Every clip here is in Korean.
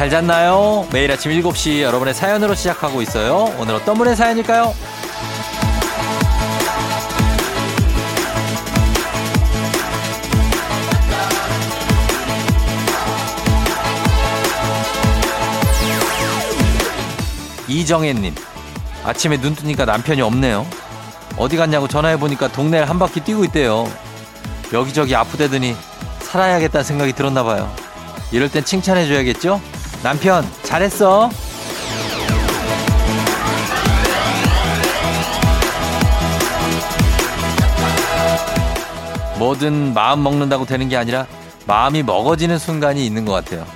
잘 잤나요? 매일 아침 7시 여러분의 사연으로 시작하고 있어요. 오늘 어떤 분의 사연일까요? 이정혜님, 아침에 눈 뜨니까 남편이 없네요. 어디 갔냐고 전화해보니까 동네를 한 바퀴 뛰고 있대요. 여기저기 아프대더니 살아야겠다는 생각이 들었나봐요. 이럴 땐 칭찬해줘야겠죠? 남편, 잘했어. 뭐든 마음 먹는다고 되는 게 아니라 마음이 먹어지는 순간이 있는 것 같아요.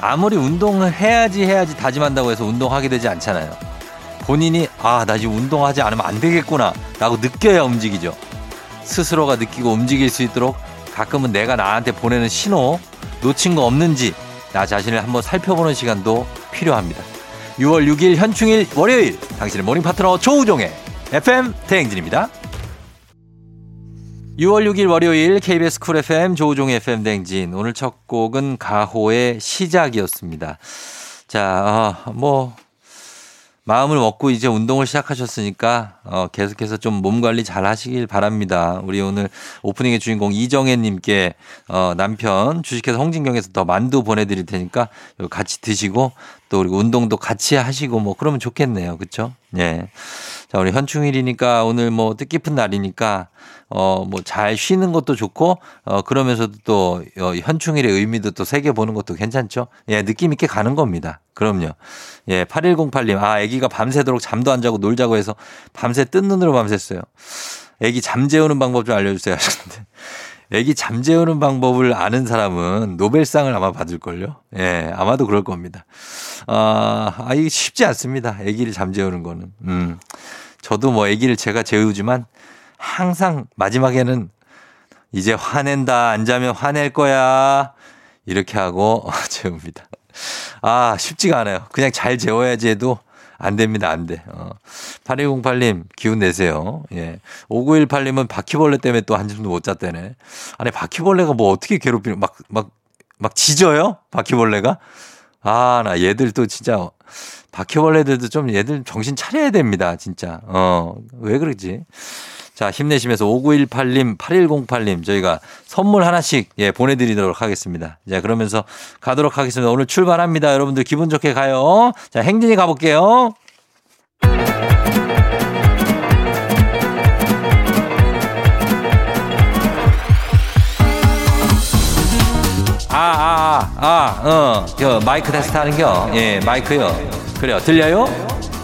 아무리 운동을 해야지 해야지 다짐한다고 해서 운동하게 되지 않잖아요. 본인이 아, 나 지금 운동하지 않으면 안 되겠구나 라고 느껴야 움직이죠. 스스로가 느끼고 움직일 수 있도록 가끔은 내가 나한테 보내는 신호 놓친 거 없는지 나 자신을 한번 살펴보는 시간도 필요합니다. 6월 6일 현충일 월요일 당신의 morning 파트너 조우종의 FM 대행진입니다. 6월 6일 월요일 KBS 쿨 FM 조우종의 FM 대행진 오늘 첫 곡은 가호의 시작이었습니다. 자, 어, 뭐 마음을 먹고 이제 운동을 시작하셨으니까 어, 계속해서 좀 몸 관리 잘 하시길 바랍니다. 우리 오늘 오프닝의 주인공 이정혜 님께 어, 남편 주식회사 홍진경에서 더 만두 보내드릴 테니까 같이 드시고 또 우리 운동도 같이 하시고 뭐 그러면 좋겠네요. 그렇죠? 예. 자, 우리 현충일이니까 오늘 뭐 뜻깊은 날이니까 어, 뭐 잘 쉬는 것도 좋고, 어, 그러면서도 또 어, 현충일의 의미도 또 새겨 보는 것도 괜찮죠? 예, 느낌 있게 가는 겁니다. 그럼요. 예, 8108님, 아, 애기가 밤새도록 잠도 안 자고 놀자고 해서 밤새 뜬 눈으로 밤샜어요. 애기 잠 재우는 방법 좀 알려 주세요 하셨는데. 애기 잠 재우는 방법을 아는 사람은 노벨상을 아마 받을걸요? 예, 아마도 그럴 겁니다. 아, 아, 이게 쉽지 않습니다. 애기를 잠 재우는 거는. 음. 저도 뭐 애기를 제가 재우지만 항상 마지막에는 이제 화낸다. 안 자면 화낼 거야. 이렇게 하고 재웁니다. 아, 쉽지가 않아요. 그냥 잘 재워야지 해도 안 됩니다. 안 돼. 어. 8208님, 기운 내세요. 예. 5918님은 바퀴벌레 때문에 또 한숨도 못 잤다네. 아니, 바퀴벌레가 뭐 어떻게 괴롭히는, 막, 막, 막 짖어요? 바퀴벌레가? 아, 나 얘들 또 진짜, 바퀴벌레들도 좀 얘들 정신 차려야 됩니다. 진짜. 어, 왜 그러지? 자, 힘내시면서 5918님, 8108님 저희가 선물 하나씩 예, 보내드리도록 하겠습니다. 자, 그러면서 가도록 하겠습니다. 오늘 출발합니다. 여러분들 기분 좋게 가요. 자, 행진이 가볼게요. 아, 아, 아, 아, 어, 저 마이크 테스트 하는겨. 예, 마이크요. 그래요. 들려요?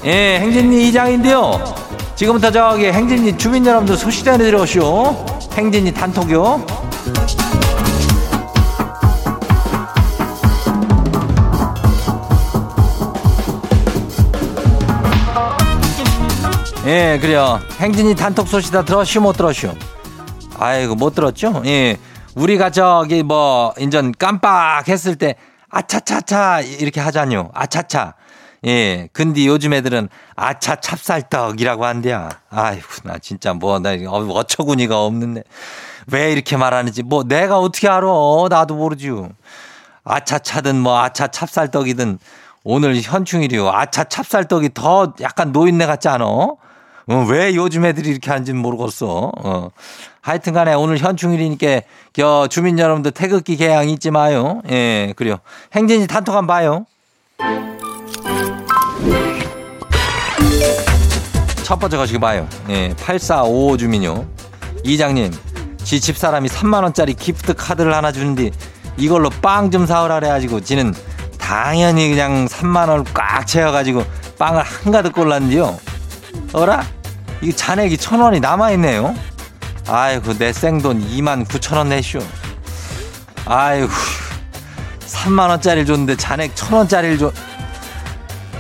예, 행진이 이장인데요. 지금부터 저기 행진이 주민 여러분들 소식 전해드려오시오. 행진이 단톡요. 예, 그래요. 행진이 단톡 소식 다 들었슈, 못 들었슈? 아이고, 못 들었죠? 예. 우리가 저기 뭐, 인전 깜빡 했을 때, 아차차차, 이렇게 하잖요. 아차차. 예. 근데 요즘 애들은 아차 찹쌀떡이라고 한대요. 아이고, 나 진짜 뭐, 나 어처구니가 없는데. 왜 이렇게 말하는지 뭐 내가 어떻게 알아. 나도 모르지요. 아차 차든 뭐 아차 찹쌀떡이든 오늘 현충일이요. 아차 찹쌀떡이 더 약간 노인네 같지 않아? 어, 왜 요즘 애들이 이렇게 하는지는 모르겠어. 어. 하여튼 간에 오늘 현충일이니까 겨 주민 여러분들 태극기 개양 잊지 마요. 예, 그래요. 행진이 단톡 한번 봐요. 첫 번째 거시기 봐요. 예, 8455 주민요. 이장님, 지 집사람이 3만원짜리 기프트 카드를 하나 주는데 이걸로 빵 좀 사오라 그래가지고 지는 당연히 그냥 3만원을 꽉 채워가지고 빵을 한가득 골랐는데요. 어라? 이게 잔액이 천원이 남아있네요. 아이고, 내 생돈 2만 9천원 내쇼. 아이고, 3만원짜리를 줬는데 잔액 천원짜리를 줘.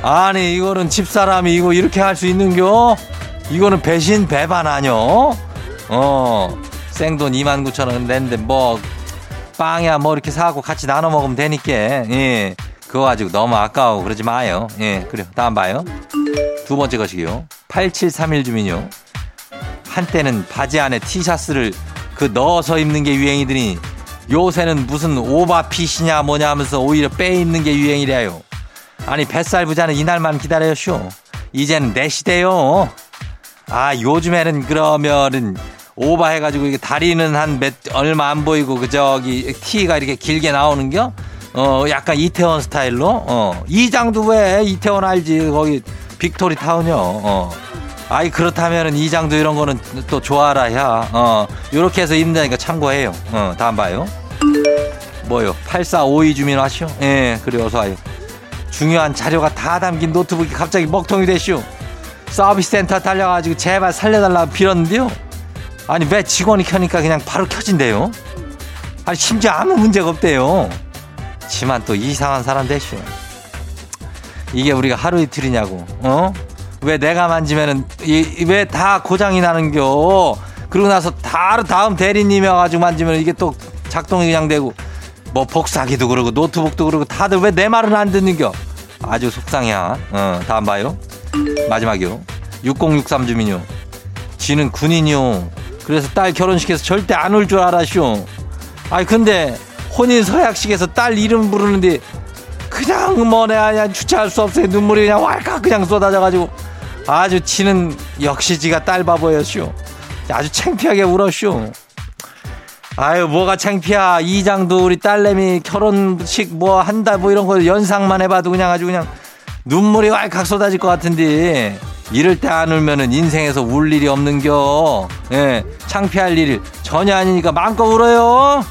아니 이거는 집사람이 이거 이렇게 할 수 있는겨? 이거는 배신 배반 아뇨? 어 생돈 2만 9천 원 냈는데 뭐 빵이야 뭐 이렇게 사고 같이 나눠 먹으면 되니까 예. 그거 가지고 너무 아까워. 그러지 마요. 예 그래요. 다음 봐요. 두 번째 것이요. 8731 주민요. 한때는 바지 안에 티셔츠를 그 넣어서 입는 게 유행이더니 요새는 무슨 오바핏이냐 뭐냐 하면서 오히려 빼 있는 게 유행이래요. 아니 뱃살 부자는 이날만 기다려쇼. 이제는 내 시대요. 아 요즘에는 그러면은 오바해가지고 이게 다리는 한 몇 얼마 안 보이고 그 저기 티가 이렇게 길게 나오는겨? 어 약간 이태원 스타일로 어 이장도 왜 이태원 알지 거기 빅토리 타운요. 어 아이 그렇다면은 이장도 이런 거는 또 좋아라 야. 어 요렇게 해서 입는다니까 참고해요. 어 다음 봐요. 뭐요? 8452 주민 하시오? 예, 그래 어서 와요. 중요한 자료가 다 담긴 노트북이 갑자기 먹통이 되시오. 서비스 센터 달려가지고 제발 살려달라고 빌었는데요. 아니 왜 직원이 켜니까 그냥 바로 켜진대요. 아니 심지어 아무 문제가 없대요. 지만 또 이상한 사람 되시오. 이게 우리가 하루 이틀이냐고. 어? 왜 내가 만지면은 왜 다 고장이 나는겨? 그러고 나서 바로 다음 대리님이 와가지고 만지면 이게 또 작동이 그냥 되고 뭐 복사기도 그러고 노트북도 그러고 다들 왜 내 말은 안 듣는겨? 아주 속상해. 어, 다음 봐요. 마지막이요. 6063 주민요. 지는 군인이요. 그래서 딸 결혼식에서 절대 안 올 줄 알았쇼. 아니 근데 혼인 서약식에서 딸 이름 부르는데 그냥 뭐네 그냥 주차할 수 없어요. 눈물이 그냥 왈칵 그냥 쏟아져가지고 아주 지는 역시 지가 딸 바보였쇼. 아주 창피하게 울었쇼. 아유 뭐가 창피야 이장도 우리 딸내미 결혼식 뭐 한다 뭐 이런 거 연상만 해봐도 그냥 아주 그냥 눈물이 왈칵 쏟아질 것 같은데. 이럴 때 안 울면은 인생에서 울 일이 없는겨. 예 창피할 일 전혀 아니니까 마음껏 울어요.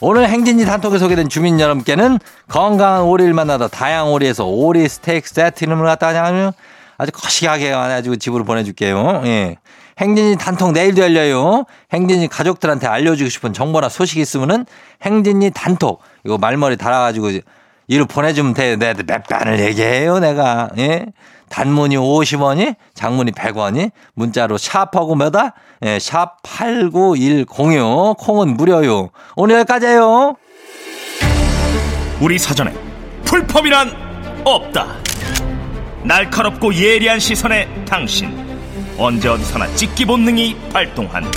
오늘 행진지 단톡에 소개된 주민 여러분께는 건강한 오리를 만나다 다양 오리에서 오리 스테이크 세트 이름을 갖다 하면 아주 거시하게 해가지고 집으로 보내줄게요. 예. 행진이 단톡 내일도 열려요. 행진이 가족들한테 알려주고 싶은 정보나 소식 있으면은 행진이 단톡 이거 말머리 달아가지고 이를 보내주면 돼. 내가 몇 단을 얘기해요, 내가. 예. 단문이 50원이, 장문이 100원이, 문자로 샵하고 몇다? 예, 샵 89106. 콩은 무료요. 오늘 여기까지예요. 우리 사전에 풀펌이란 없다. 날카롭고 예리한 시선에 당신 언제 어디서나 찍기 본능이 발동한다.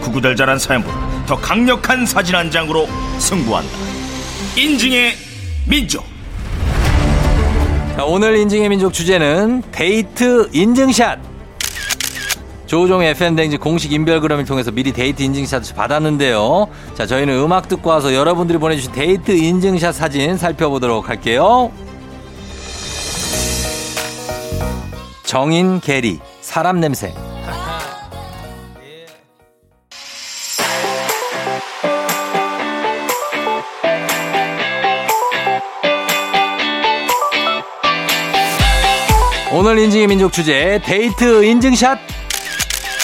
구구절절한 사연보다 더 강력한 사진 한 장으로 승부한다. 인증의 민족. 자, 오늘 인증의 민족 주제는 데이트 인증샷. 조우종의 FM 대행진 공식 인별그램을 통해서 미리 데이트 인증샷 받았는데요. 자, 저희는 음악 듣고 와서 여러분들이 보내주신 데이트 인증샷 사진 살펴보도록 할게요. 정인 게리 사람 냄새. 오늘 인증의 민족 주제 데이트 인증샷.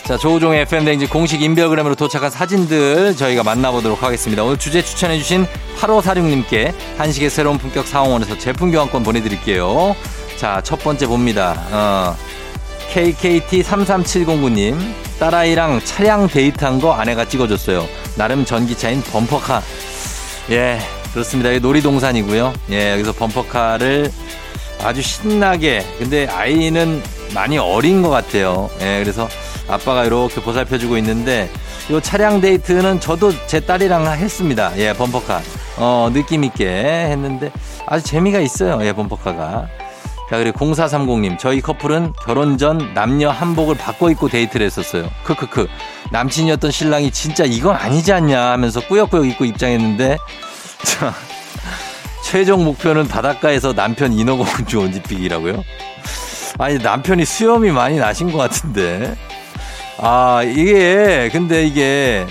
자 조우종의 FM 대행진 공식 인별그램으로 도착한 사진들 저희가 만나보도록 하겠습니다. 오늘 주제 추천해주신 8546님께 한식의 새로운 품격 사홍원에서 제품 교환권 보내드릴게요 자, 첫 번째 봅니다. 어, KKT33709님, 딸아이랑 차량 데이트한 거 아내가 찍어줬어요. 나름 전기차인 범퍼카. 예, 그렇습니다. 이 놀이동산이고요. 예, 여기서 범퍼카를 아주 신나게, 근데 아이는 많이 어린 것 같아요. 예, 그래서 아빠가 이렇게 보살펴주고 있는데, 이 차량 데이트는 저도 제 딸이랑 했습니다. 예, 범퍼카. 어, 느낌있게 했는데 아주 재미가 있어요. 예, 범퍼카가. 자, 그리고 0430님, 저희 커플은 결혼 전 남녀 한복을 바꿔 입고 데이트를 했었어요. 크크크. 남친이었던 신랑이 진짜 이건 아니지 않냐 하면서 꾸역꾸역 입고 입장했는데, 자, 최종 목표는 바닷가에서 남편 인어공주 온지픽이라고요? 아니, 남편이 수염이 많이 나신 것 같은데. 아, 이게, 근데 이게,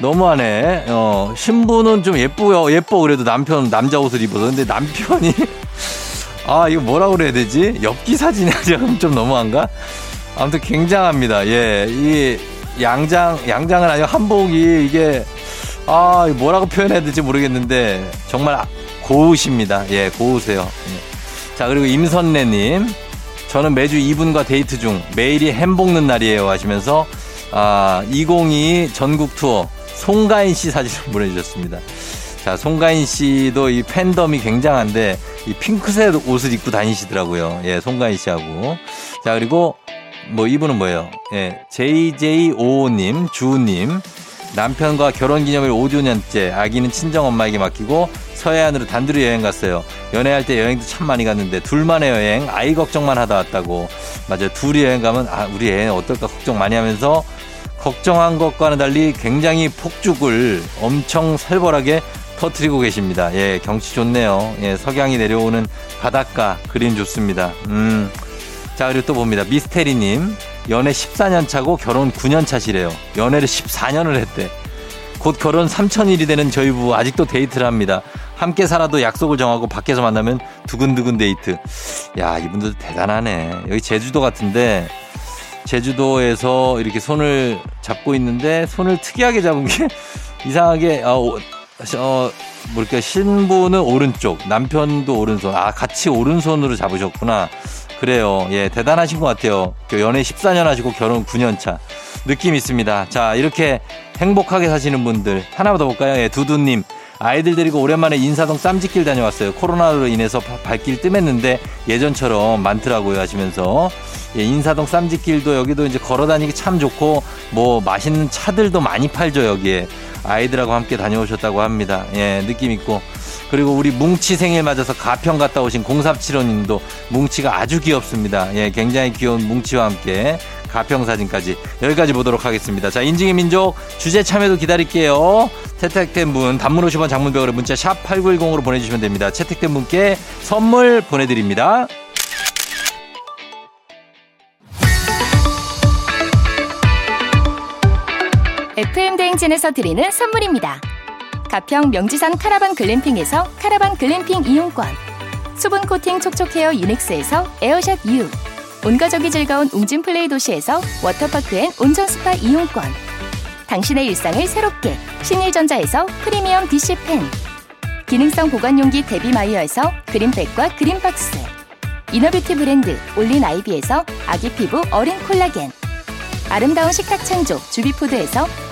너무하네. 어, 신부는 좀 예쁘요, 예뻐. 그래도 남편, 남자 옷을 입어서. 근데 남편이, 아, 이거 뭐라고 그래야 되지? 엽기 사진이 조금 좀 너무한가? 아무튼 굉장합니다. 예, 이 양장, 양장은 아니고 한복이 이게, 아, 뭐라고 표현해야 될지 모르겠는데, 정말 고우십니다. 예, 고우세요. 예. 자, 그리고 임선래님. 저는 매주 이분과 데이트 중 매일이 햄 볶는 날이에요 하시면서, 아, 2022 전국 투어 송가인 씨 사진을 보내주셨습니다. 자, 송가인 씨도 이 팬덤이 굉장한데 이 핑크색 옷을 입고 다니시더라고요. 예, 송가인 씨하고. 자, 그리고 뭐 이분은 뭐예요? 예, JJ55님, 주우님. 남편과 결혼 기념일 5주년째 아기는 친정 엄마에게 맡기고 서해안으로 단둘이 여행 갔어요. 연애할 때 여행도 참 많이 갔는데 둘만의 여행 아이 걱정만 하다 왔다고. 맞아요. 둘이 여행 가면 아 우리 애 어떨까 걱정 많이 하면서 걱정한 것과는 달리 굉장히 폭죽을 엄청 살벌하게 터트리고 계십니다. 예, 경치 좋네요. 예, 석양이 내려오는 바닷가 그림 좋습니다. 음. 자, 그리고 또 봅니다. 미스테리님. 연애 14년 차고 결혼 9년 차시래요. 연애를 14년을 했대. 곧 결혼 3천일이 되는 저희 부부 아직도 데이트를 합니다. 함께 살아도 약속을 정하고 밖에서 만나면 두근두근 데이트. 야, 이분들 대단하네. 여기 제주도 같은데 제주도에서 이렇게 손을 잡고 있는데 손을 특이하게 잡은 게 이상하게 어, 어 뭐랄까 신부는 오른쪽 남편도 오른손. 아 같이 오른손으로 잡으셨구나. 그래요. 예 대단하신 것 같아요. 그 연애 14년 하시고 결혼 9년 차. 느낌 있습니다. 자 이렇게 행복하게 사시는 분들 하나만 더 볼까요? 예 두두님. 아이들 데리고 오랜만에 인사동 쌈짓길 다녀왔어요. 코로나로 인해서 발길 뜸했는데 예전처럼 많더라고요 하시면서. 예, 인사동 쌈짓길도 여기도 이제 걸어 다니기 참 좋고 뭐 맛있는 차들도 많이 팔죠 여기에 아이들하고 함께 다녀오셨다고 합니다. 예, 느낌 있고 그리고 우리 뭉치 생일 맞아서 가평 갔다 오신 0375님도 뭉치가 아주 귀엽습니다. 예, 굉장히 귀여운 뭉치와 함께 가평 사진까지 여기까지 보도록 하겠습니다. 자, 인증의 민족 주제 참여도 기다릴게요. 채택된 분 단문 50원 장문벽으로 문자 샵 8910으로 보내주시면 됩니다. 채택된 분께 선물 보내드립니다. FM 대행진에서 드리는 선물입니다. 가평 명지산 카라반 글램핑에서 카라반 글램핑 이용권 수분 코팅 촉촉 헤어 유닉스에서 에어샷 U 온가족이 즐거운 웅진 플레이 도시에서 워터파크 and 온천 스파 이용권. 당신의 일상을 새롭게 신일전자에서 프리미엄 DC팬. 기능성 보관용기 데비마이어에서 그린백과 그린박스. inner beauty 브랜드 올린 아이비에서 아기 피부 어린 콜라겐. 아름다운 식탁 창조 주비푸드에서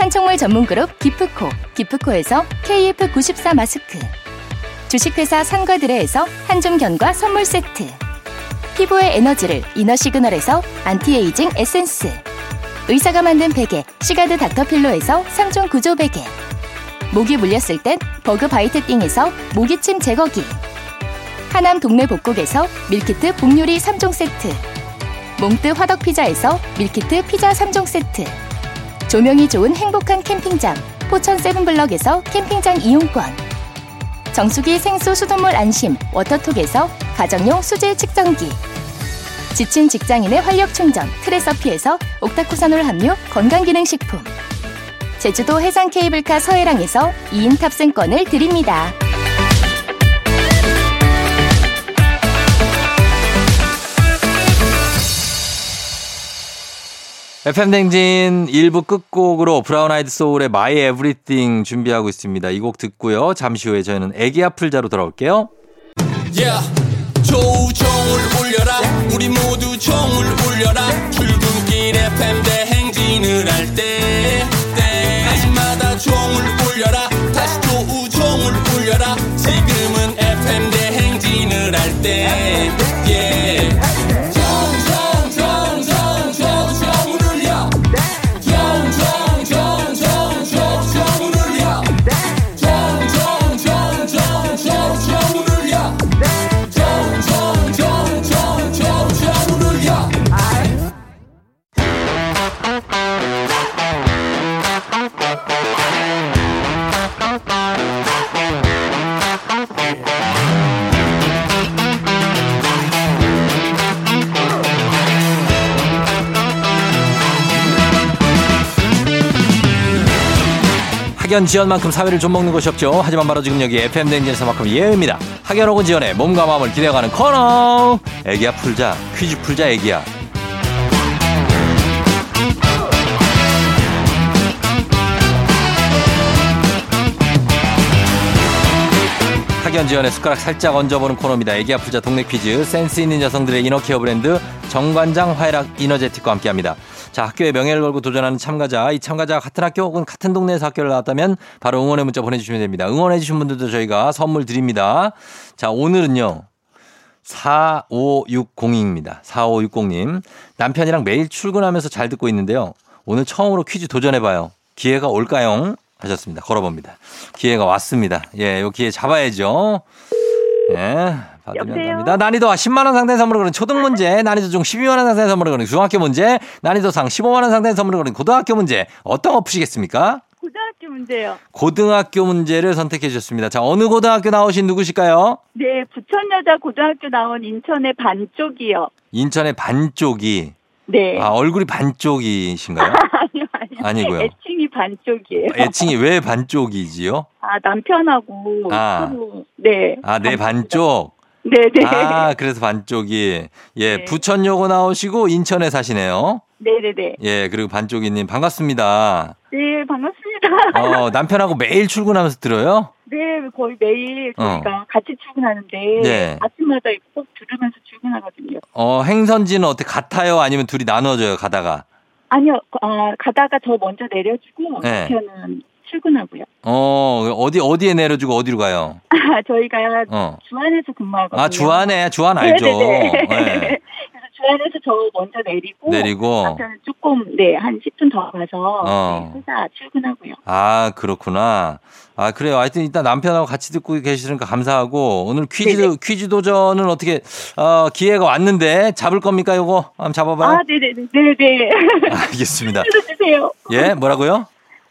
판촉물 전문 그룹 기프코 기프코에서 KF94 마스크. 주식회사 상과드레에서 한줌견과 선물 세트. 피부의 에너지를 이너 시그널에서 안티에이징 에센스. 의사가 만든 베개 시가드 닥터필로에서 3종 구조 베개. 모기 물렸을 땐 버그 바이트 띵에서 모기침 제거기. 하남 동네 복국에서 밀키트 복요리 3종 세트. 몽뜨 화덕 피자에서 밀키트 피자 3종 세트 조명이 좋은 행복한 캠핑장 포천 세븐블럭에서 캠핑장 이용권. 정수기 생수 수돗물 안심 워터톡에서 가정용 수질 측정기. 지친 직장인의 활력 충전 트레서피에서 옥타코산올 함유 건강기능식품. 제주도 해상 케이블카 서해랑에서 2인 탑승권을 드립니다. FM댕진 1부 끝곡으로 브라운 아이드 소울의 My Everything 준비하고 있습니다. 이 곡 듣고요. 잠시 후에 저희는 애기 아플 자로 돌아올게요. Yeah. 조종을 울려라 우리 모두 종을 울려라 출근길 FM 대행진을 할때 조우종을 지금은 FM 대행진을 할때 학연 지연만큼 사회를 좀 먹는 것이 없죠. 하지만 바로 지금 여기 FM 댕진에서만큼 예외입니다. 학연 혹은 지연의 몸과 마음을 기대어가는 코너. 애기야 풀자 퀴즈 풀자 애기야. 학연 지연의 숟가락 살짝 얹어보는 코너입니다. 애기 아프자 동네 퀴즈 센스 있는 여성들의 이너케어 브랜드 정관장 화해락 이너제틱과 함께합니다. 자 학교의 명예를 걸고 도전하는 참가자 이 참가자가 같은 학교 혹은 같은 동네에서 학교를 나왔다면 바로 응원의 문자 보내주시면 됩니다. 응원해 주신 분들도 저희가 선물 드립니다. 자 오늘은요. 4560입니다. 4560님. 남편이랑 매일 출근하면서 잘 듣고 있는데요. 오늘 처음으로 퀴즈 도전해봐요. 기회가 올까요? 하셨습니다. 걸어봅니다. 기회가 왔습니다. 예, 요 기회 잡아야죠. 예, 받으면 여보세요? 갑니다. 난이도 10만원 상당의 선물을 거는 초등 문제, 난이도 중 12만원 상당의 선물을 거는 중학교 문제, 난이도 상 15만원 상당의 선물을 거는 고등학교 문제. 어떤 거 푸시겠습니까? 고등학교 문제요. 고등학교 문제를 선택해 주셨습니다. 자, 어느 고등학교 나오신 누구실까요? 네, 부천여자 고등학교 나온 인천의 반쪽이요. 인천의 반쪽이. 네. 아, 얼굴이 반쪽이신가요? 아니요, 아니요. 아니고요. 애칭이 반쪽이에요. 애칭이 왜 반쪽이지요? 아, 남편하고 아. 서로 네. 아, 내 반쪽. 네, 네. 아, 그래서 반쪽이. 예, 네. 부천여고 나오시고 인천에 사시네요. 네, 네, 네. 예, 그리고 반쪽이님 반갑습니다. 네, 반갑습니다. 어, 남편하고 매일 출근하면서 들어요? 네, 거의 매일 저희가 같이 출근하는데 어. 네. 아침마다 꼭 들으면서 출근하거든요. 어, 행선지는 어떻게 같아요? 아니면 둘이 나눠져요, 가다가? 아니요, 아, 가다가 저 먼저 내려주고 네. 남편은 출근하고요. 어, 어디, 어디에 내려주고 어디로 가요? 아, 저희가 어. 주안에서 근무하거든요. 아, 주안에, 주안 알죠? 네네네. 예. 그래서 주안에서 저 먼저 내리고 내리고. 남편은 조금 네 한 10분 더 가서 어. 네, 회사 출근하고요. 아, 그렇구나. 아, 그래요. 하여튼 일단 남편하고 같이 듣고 계시니까 감사하고 오늘 퀴즈, 네네. 퀴즈 도전은 어떻게, 어, 기회가 왔는데 잡을 겁니까, 요거? 한번 잡아봐요. 아, 네네네, 네네. 알겠습니다. 주세요. 예, 뭐라고요?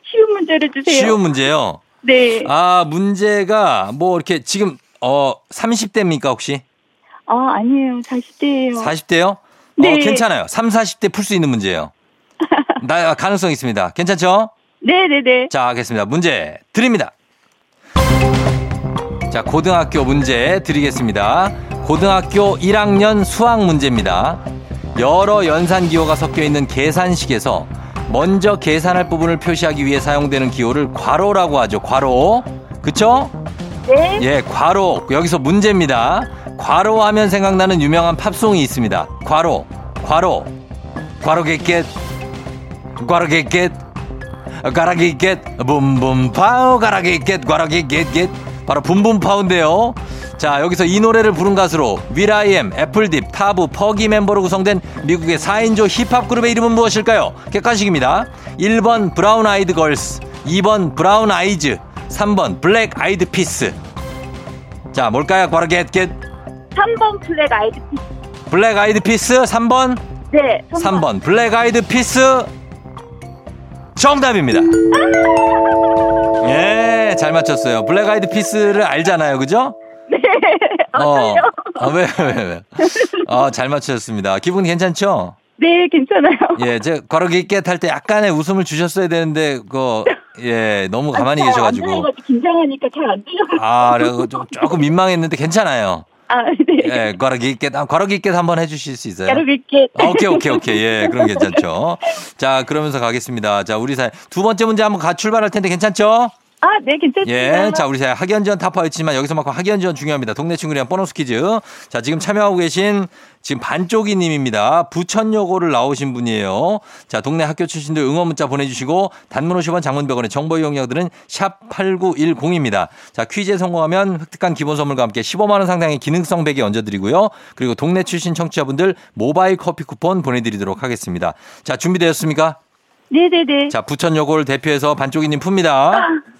쉬운 문제를 주세요. 쉬운 문제요. 네. 아, 아, 문제가 뭐 이렇게 지금, 어, 30대입니까, 혹시? 아니에요, 40대예요. 40대요? 네. 어, 괜찮아요. 3, 40대 풀 수 있는 문제예요. 나 가능성 있습니다. 괜찮죠? 네 네 네. 자, 하겠습니다. 문제 드립니다. 자, 고등학교 문제 드리겠습니다. 고등학교 1학년 수학 문제입니다. 여러 연산 기호가 섞여 있는 계산식에서 먼저 계산할 부분을 표시하기 위해 사용되는 기호를 괄호라고 하죠. 괄호. 그쵸? 네. 예, 괄호. 여기서 문제입니다. 괄호 하면 생각나는 유명한 팝송이 있습니다. 괄호. Gotta. Gotta get. Gotta get. Gotta get Boom Boom Pow gotta get gotta get get 바로 Boom Boom Pow인데요. 자 여기서 이 노래를 부른 가수로 will.i.am, apl.de.ap, Taboo, Fergie 멤버로 구성된 미국의 4인조 힙합 그룹의 이름은 무엇일까요? 객관식입니다. 1번 브라운 아이드 걸스, 2번 브라운 아이즈, 3번 Black Eyed Peas. 자 뭘까요? 바로 get get 3번 Black Eyed Peas. Black Eyed Peas 3번 네. 3번 Black Eyed Peas 정답입니다. 예, 잘 맞췄어요. Black Eyed Peas를 알잖아요. 그죠? 네. 어. 아, 왜, 왜, 왜. 어, 잘 맞추셨습니다. 기분 괜찮죠? 네, 괜찮아요. 예, 제가 gotta get 할 때 약간의 웃음을 주셨어야 되는데, 그, 예, 너무 가만히 아, 계셔가지고. 긴장하니까 잘 안 들려가지고. 아, 그래서 좀, 조금 민망했는데 괜찮아요. 아, 네. 예, 과로기 깨, 아, 과로기 깨 한번 해주실 수 있어요? 여러분 이렇게. 아, 오케이, 오케이, 오케이. 예, 그럼 괜찮죠. 자, 그러면서 가겠습니다. 자, 우리 사회 두 번째 문제 한번 가 출발할 텐데 괜찮죠? 아, 네, 괜찮습니다. 예, 자, 우리 사회 학연 지원 타파였지만 여기서만큼 학연 지원 중요합니다. 동네 친구랑 보너스 퀴즈. 자, 지금 참여하고 계신 지금 반쪽이 님입니다. 부천여고를 나오신 분이에요. 자, 동네 학교 출신들 응원 문자 보내주시고 단문 50원 장문 100원의 정보 이용료들은 샵 8910입니다. 자, 퀴즈에 성공하면 획득한 기본 선물과 함께 15만원 상당의 기능성 베개 얹어드리고요. 그리고 동네 출신 청취자분들 모바일 커피 쿠폰 보내드리도록 하겠습니다. 자, 준비되었습니까? 네네네. 자, 부천여고를 대표해서 반쪽이 님 풉니다.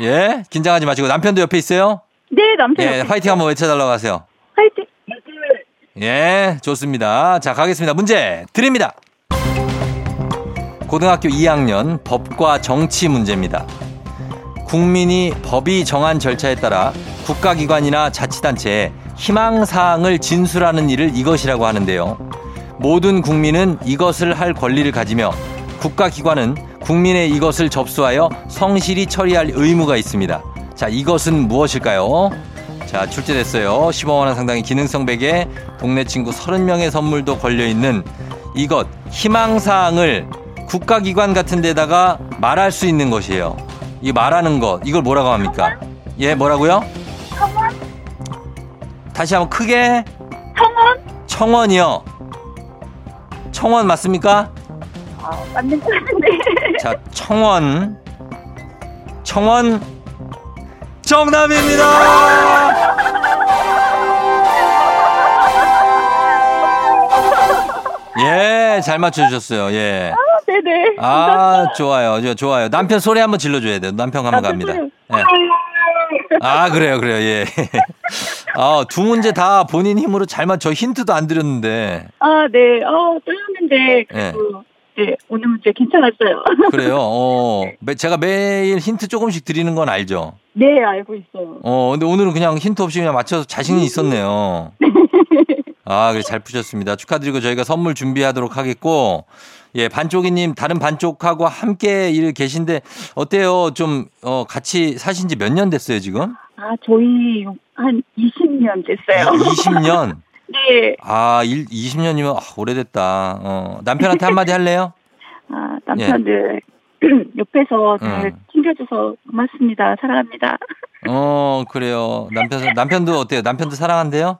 예, 긴장하지 마시고 남편도 옆에 있어요? 네, 남편. 예, 화이팅 한번 외쳐달라고 하세요. 화이팅. 예, 좋습니다. 자, 가겠습니다. 문제 드립니다. 고등학교 2학년 법과 정치 문제입니다. 국민이 법이 정한 절차에 따라 국가기관이나 자치단체에 희망사항을 진술하는 일을 이것이라고 하는데요. 모든 국민은 이것을 할 권리를 가지며 국가기관은 국민의 이것을 접수하여 성실히 처리할 의무가 있습니다. 자, 이것은 무엇일까요? 자, 출제됐어요. 15만원 상당의 기능성 베개, 동네 친구 30명의 선물도 걸려있는 이것, 희망사항을 국가기관 같은 데다가 말할 수 있는 것이에요. 이 말하는 것, 이걸 뭐라고 합니까? 예, 뭐라고요? 청원? 다시 한번 크게. 청원? 청원이요. 청원 맞습니까? 어, 맞는 것 같은데. 자, 청원. 청원. 정답입니다! 예, 잘 맞춰주셨어요. 예. 네네. 아, 좋아요. 저, 좋아요. 남편 소리 한번 질러줘야 돼요. 남편 한번 갑니다. 예. 아, 그래요, 그래요, 예. 아, 두 문제 다 본인 힘으로 잘 맞, 저 힌트도 안 드렸는데. 아, 네. 어, 떨렸는데, 네. 그 래도, 네, 오늘 문제 괜찮았어요. 그래요, 어. 매- 제가 매일 힌트 조금씩 드리는 건 알죠? 네, 알고 있어요. 어, 근데 오늘은 그냥 힌트 없이 그냥 맞춰서 자신이 있었네요. 아, 그래, 잘 푸셨습니다. 축하드리고 저희가 선물 준비하도록 하겠고, 예, 반쪽이님, 다른 반쪽하고 함께 일 계신데, 어때요? 좀, 어, 같이 사신 지 몇 년 됐어요, 지금? 아, 저희 한 20년 됐어요. 20년? 네. 아, 일, 20년이면 아, 오래됐다. 어, 남편한테 한마디 할래요? 아, 남편들 옆에서 잘 음. 챙겨줘서 고맙습니다. 사랑합니다. 어, 그래요. 남편, 남편도 어때요? 남편도 사랑한대요?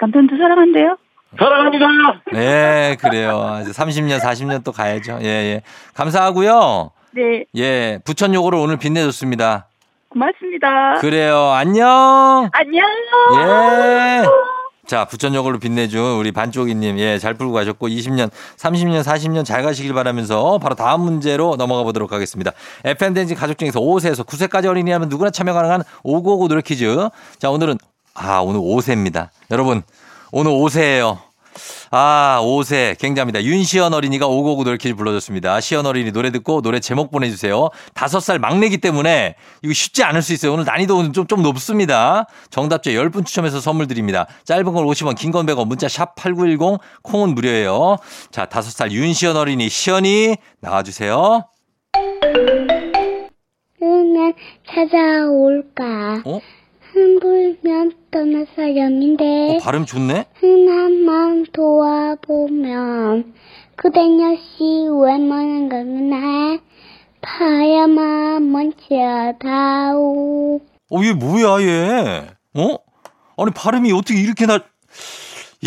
남편도 사랑한대요? 사랑합니다. 예, 그래요. 아, 이제 30년, 40년 또 가야죠. 예, 예. 감사하고요. 네, 예, 부천 요거를 오늘 빛내줬습니다. 고맙습니다. 그래요. 안녕. 안녕. 예. 자, 부천 요걸로 빛내준 우리 반쪽이님, 예, 잘 풀고 가셨고, 20년, 30년, 40년 잘 가시길 바라면서 바로 다음 문제로 넘어가 보도록 하겠습니다. FMden지 가족 중에서 5세에서 9세까지 어린이라면 누구나 참여 가능한 5959 노래 퀴즈. 자, 오늘은, 아, 오늘 5세입니다. 여러분, 오늘 5세예요. 아, 5세. 굉장합니다. 윤시연 어린이가 559 노래 퀴즈 불러줬습니다. 시연 어린이 노래 듣고 노래 제목 보내주세요. 5살 막내기 때문에 이거 쉽지 않을 수 있어요. 오늘 난이도 좀, 좀 높습니다. 정답자 10분 추첨해서 선물 드립니다. 짧은 건 50원, 긴 건 100원, 문자 샵 8910, 콩은 무료예요. 자, 5살 윤시연 어린이, 시연이 나와주세요. 흐면 찾아올까 어? 흥불면 떠나서 영인데 어, 발음 좋네? 흔한만 도와보면 그댄 역시 웬만한 건해 파야만 먼치다오 어, 얘 뭐야, 얘? 어? 아니, 발음이 어떻게 이렇게 나,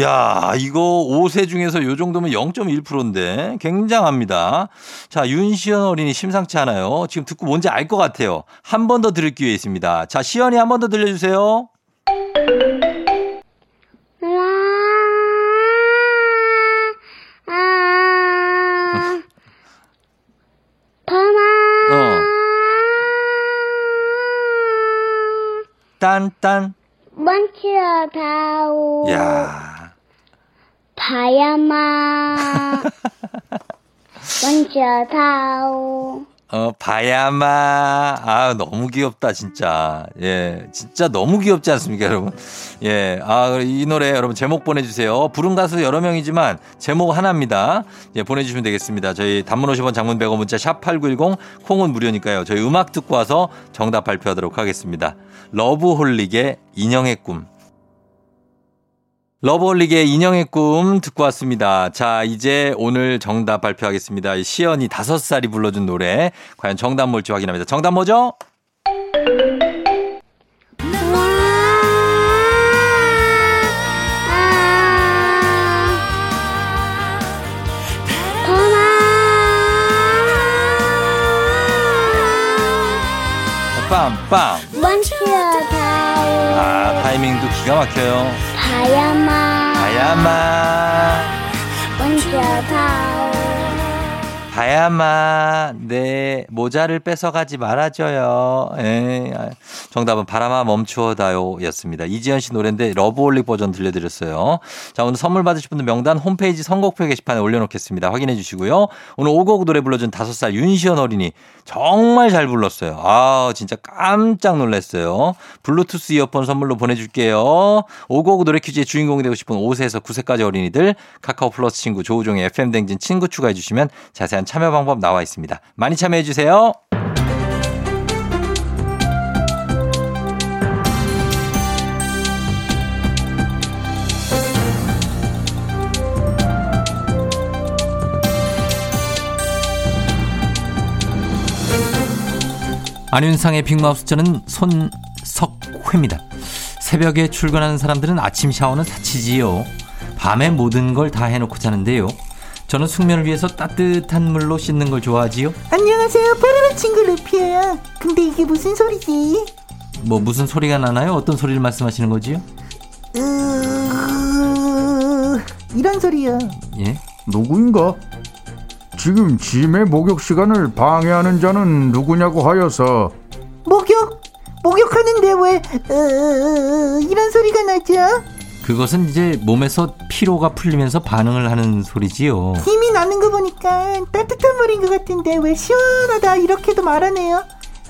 야, 이거 5세 중에서 요 정도면 0.1%인데 굉장합니다. 자, 윤시연 어린이 심상치 않아요. 지금 듣고 뭔지 알 것 같아요. 한 번 더 들을 기회 있습니다. 자, 시연이 한 번 더 들려주세요. 아, 파마 어. 딴딴. 먼치다오 야. 파야만 먼치다오 어, 바야마. 아, 너무 귀엽다, 진짜. 예, 진짜 너무 귀엽지 않습니까, 여러분? 예, 아, 이 노래 여러분 제목 보내주세요. 부른 가수 여러 명이지만 제목 하나입니다. 예, 보내주시면 되겠습니다. 저희 단문 50원 장문 100원 문자 샵8910 콩은 무료니까요. 저희 음악 듣고 와서 정답 발표하도록 하겠습니다. 러브홀릭의 인형의 꿈. 러브홀릭의 인형의 꿈 듣고 왔습니다. 자, 이제 오늘 정답 발표하겠습니다. 이 시연이 다섯 살이 불러준 노래. 과연 정답 뭘지 확인합니다. 정답 뭐죠? 빰빰. 멈추어다오 아, 타이밍도 기가 막혀요. 파야만 바람아. 멈추어다오 바람아, 내 모자를 뺏어가지 말아줘요. 에 정답은 바람아 멈추어다요 였습니다. 이지연 씨 노래인데 러브홀릭 버전 들려드렸어요. 자, 오늘 선물 받으실 분들 명단 홈페이지 선곡표 게시판에 올려놓겠습니다. 확인해 주시고요. 오늘 오곡 노래 불러준 다섯 살 윤시연 어린이 정말 잘 불렀어요. 아, 진짜 깜짝 놀랐어요. 블루투스 이어폰 선물로 보내줄게요. 오곡 노래 퀴즈의 주인공이 되고 싶은 5세에서 9세까지 어린이들 카카오 플러스 친구 조우종의 FM 댕진 친구 추가해 주시면 자세한 참여 방법 나와 있습니다. 많이 참여해 주세요. 안윤상의 빅마우스 저는 손석회입니다. 새벽에 출근하는 사람들은 아침 샤워는 사치지요. 밤에 모든 걸 다 해놓고 자는데요. 저는 숙면을 위해서 따뜻한 물로 씻는 걸 좋아하지요. 안녕하세요. 뽀로로 친구 루피예요. 근데 이게 무슨 소리지? 뭐 무슨 소리가 나나요? 어떤 소리를 말씀하시는 거지요? 으... 이런 소리요. 예? 누구인가? 지금 짐의 목욕 시간을 방해하는 자는 누구냐고 하여서 목욕? 목욕하는데 왜 으... 이런 소리가 나죠? 그것은 이제 몸에서 피로가 풀리면서 반응을 하는 소리지요. 힘이 나는 거 보니까 따뜻한 물인 것 같은데 왜 시원하다 이렇게도 말하네요.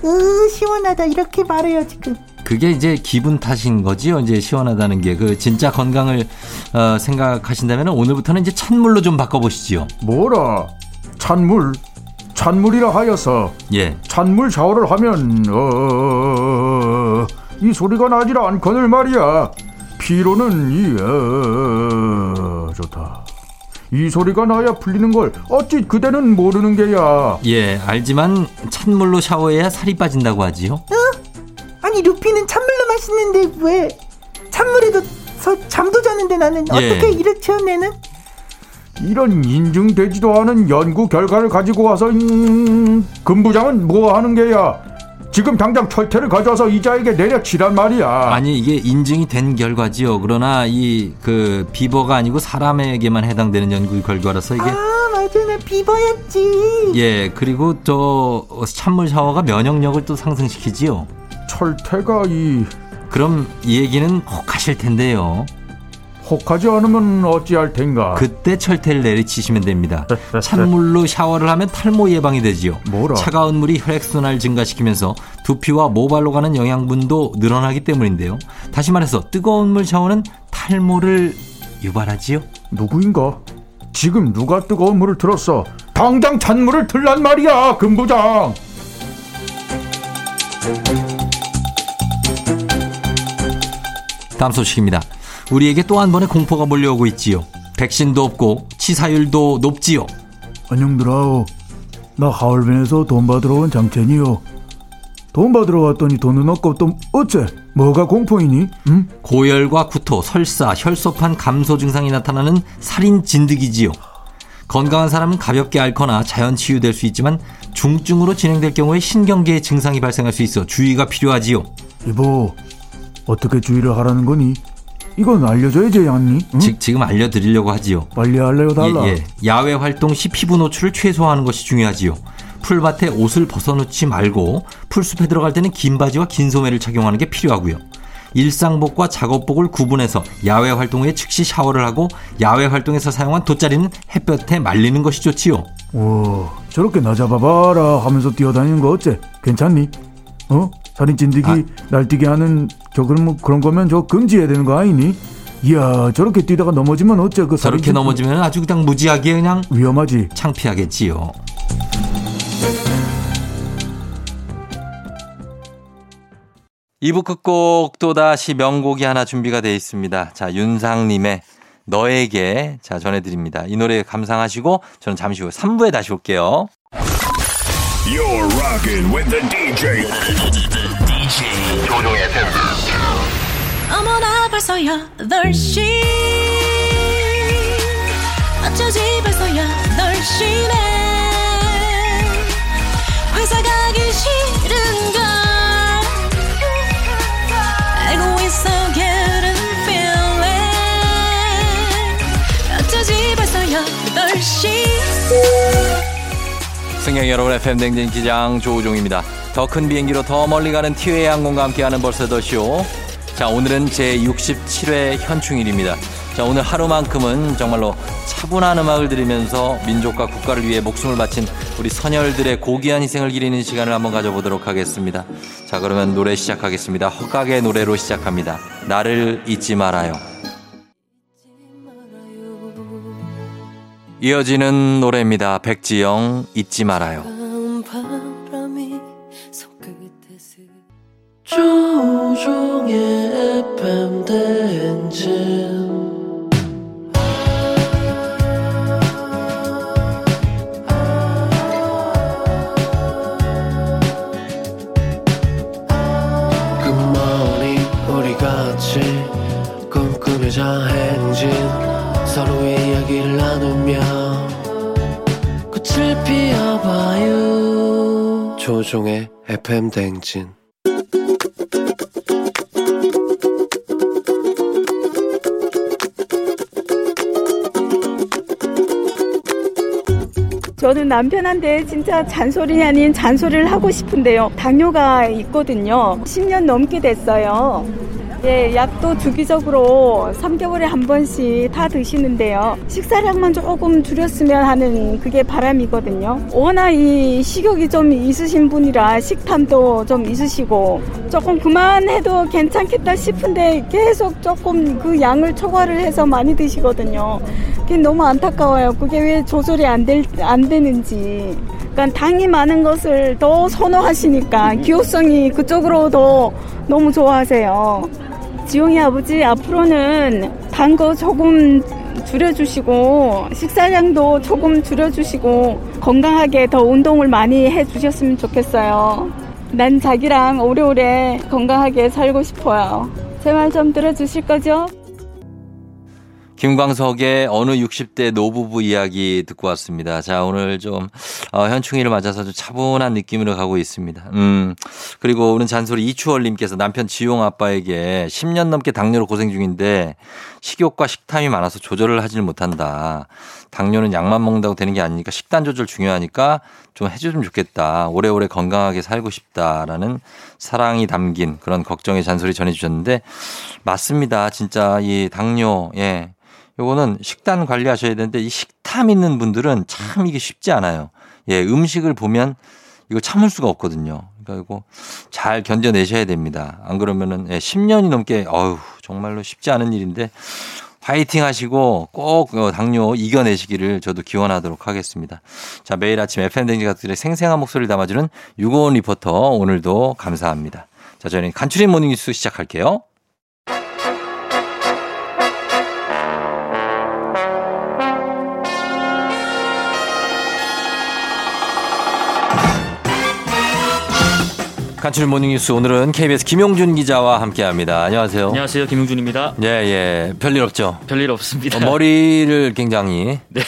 으 시원하다 이렇게 말해요 지금. 그게 이제 기분 탓인 거지요. 이제 시원하다는 게 그 진짜 건강을 어, 생각하신다면 오늘부터는 이제 찬물로 좀 바꿔보시지요. 뭐라 찬물 찬물이라 하여서 예. 찬물 샤워를 하면 어... 이 소리가 나질 않거늘 말이야 피로는 이 어... 좋다 이 소리가 나야 풀리는 걸 어찌 그대는 모르는 게야 예, 알지만 찬물로 샤워해야 살이 빠진다고 하지요. 아니 루피는 찬물로 마시는데 왜 찬물에도 서 잠도 자는데 나는 예. 어떻게 이렇죠 내는? 이런 인증되지도 않은 연구 결과를 가지고 와서 음, 금부장은 뭐 하는 게야 지금 당장 철퇴를 가져와서 이자에게 내려치란 말이야 아니 이게 인증이 된 결과지요. 그러나 이 그 비버가 아니고 사람에게만 해당되는 연구 결과라서 이게 아 맞아 나 비버였지. 예 그리고 저 찬물 샤워가 면역력을 또 상승시키지요. 철퇴가 이 그럼 이 얘기는 혹 하실 텐데요. 혹하지 않으면 어찌할 텐가 그때 철퇴를 내리치시면 됩니다. 찬물로 샤워를 하면 탈모 예방이 되지요. 뭐라? 차가운 물이 혈액순환을 증가시키면서 두피와 모발로 가는 영양분도 늘어나기 때문인데요. 다시 말해서 뜨거운 물 샤워는 탈모를 유발하지요. 누구인가? 지금 누가 뜨거운 물을 들었어? 당장 찬물을 들란 말이야, 금부장. 다음 소식입니다. 우리에게 또 한 번의 공포가 몰려오고 있지요. 백신도 없고 치사율도 높지요. 안녕들아오. 나 하얼빈에서 돈 받으러 온 장첸이요. 돈 받으러 왔더니 돈은 없고 또 어째? 뭐가 공포이니? 응? 고열과 구토, 설사, 혈소판 감소 증상이 나타나는 살인 진드기지요. 건강한 사람은 가볍게 앓거나 자연 치유될 수 있지만 중증으로 진행될 경우에 신경계의 증상이 발생할 수 있어 주의가 필요하지요. 이보, 어떻게 주의를 하라는 거니? 이건 알려줘야지 않니? 응? 지, 지금 알려드리려고 하지요. 빨리 알려달라. 예, 예. 야외 활동 시 피부 노출을 최소화하는 것이 중요하지요. 풀밭에 옷을 벗어놓지 말고 풀숲에 들어갈 때는 긴 바지와 긴 소매를 착용하는 게 필요하고요. 일상복과 작업복을 구분해서 야외 활동 후에 즉시 샤워를 하고 야외 활동에서 사용한 돗자리는 햇볕에 말리는 것이 좋지요. 오, 저렇게 나 잡아봐라 하면서 뛰어다니는 거 어째? 괜찮니? 어? 살인 찐득이 아. 날뛰게 하는 저 그런 뭐 그런 거면 저 금지해야 되는 거 아니니? 이야, 저렇게 뛰다가 넘어지면 어째? 그 저렇게 찐- 넘어지면 아주 그냥 무지하게 그냥 위험하지. 창피하겠지요. 이부 끝곡 또다시 명곡이 하나 준비가 되어 있습니다. 자, 윤상님의 너에게 자, 전해드립니다. 이 노래 감상하시고 저는 잠시 후 3부에 다시 올게요. You're rocking with the DJ. DJ 조종의 팬. 어머나 벌써 8시 어쩌지 벌써 8시네 승객 여러분 FM 댕진 기장 조우종입니다. 더 큰 비행기로 더 멀리 가는 티웨이 항공과 함께하는 벌써 더 쇼. 자 오늘은 제 67회 현충일입니다. 자 오늘 하루만큼은 정말로 차분한 음악을 들으면서 민족과 국가를 위해 목숨을 바친 우리 선열들의 고귀한 희생을 기리는 시간을 한번 가져보도록 하겠습니다. 자 그러면 노래 시작하겠습니다. 허각의 노래로 시작합니다. 나를 잊지 말아요. 이어지는 노래입니다. 백지영 잊지 말아요. 조종의 FM 대행진 조종의 FM 대행진 저는 남편한테 진짜 잔소리 아닌 잔소리를 하고 싶은데요. 당뇨가 있거든요. 10년 넘게 됐어요. 예, 약도 주기적으로 3개월에 한 번씩 다 드시는데요. 식사량만 조금 줄였으면 하는 그게 바람이거든요. 워낙 이 식욕이 좀 있으신 분이라 식탐도 좀 있으시고 조금 그만해도 괜찮겠다 싶은데 계속 조금 그 양을 초과를 해서 많이 드시거든요. 그게 너무 안타까워요. 그게 왜 조절이 안, 될, 안 되는지. 그러니까 당이 많은 것을 더 선호하시니까 기호성이 그쪽으로 더 너무 좋아하세요. 지용이 아버지 앞으로는 단 거 조금 줄여주시고 식사량도 조금 줄여주시고 건강하게 더 운동을 많이 해주셨으면 좋겠어요. 난 자기랑 오래오래 건강하게 살고 싶어요. 제 말 좀 들어주실 거죠? 김광석의 어느 60대 노부부 이야기 듣고 왔습니다. 자, 오늘 좀, 어, 현충일을 맞아서 좀 차분한 느낌으로 가고 있습니다. 음, 그리고 오늘 잔소리 이추월님께서 남편 지용 아빠에게 10년 넘게 당뇨로 고생 중인데 식욕과 식탐이 많아서 조절을 하질 못한다. 당뇨는 약만 먹는다고 되는 게 아니니까 식단 조절 중요하니까 좀 해주면 좋겠다. 오래오래 건강하게 살고 싶다라는 사랑이 담긴 그런 걱정의 잔소리 전해주셨는데 맞습니다. 진짜 이 당뇨, 예. 요거는 식단 관리하셔야 되는데 이 식탐 있는 분들은 참 이게 쉽지 않아요. 예, 음식을 보면 이거 참을 수가 없거든요. 그러니까 이거 잘 견뎌내셔야 됩니다. 안 그러면은 예, 10년이 넘게 어휴 정말로 쉽지 않은 일인데 화이팅 하시고 꼭 어, 당뇨 이겨내시기를 저도 기원하도록 하겠습니다. 자, 매일 아침 FM대행진 가족들의 생생한 목소리를 담아주는 유고원 리포터 오늘도 감사합니다. 자, 저희는 간추린 모닝뉴스 시작할게요. 간추린 모닝뉴스 오늘은 KBS 김용준 기자와 함께합니다. 안녕하세요. 안녕하세요. 김용준입니다. 예, 예. 별일 없죠? 별일 없습니다. 어, 머리를 굉장히 네.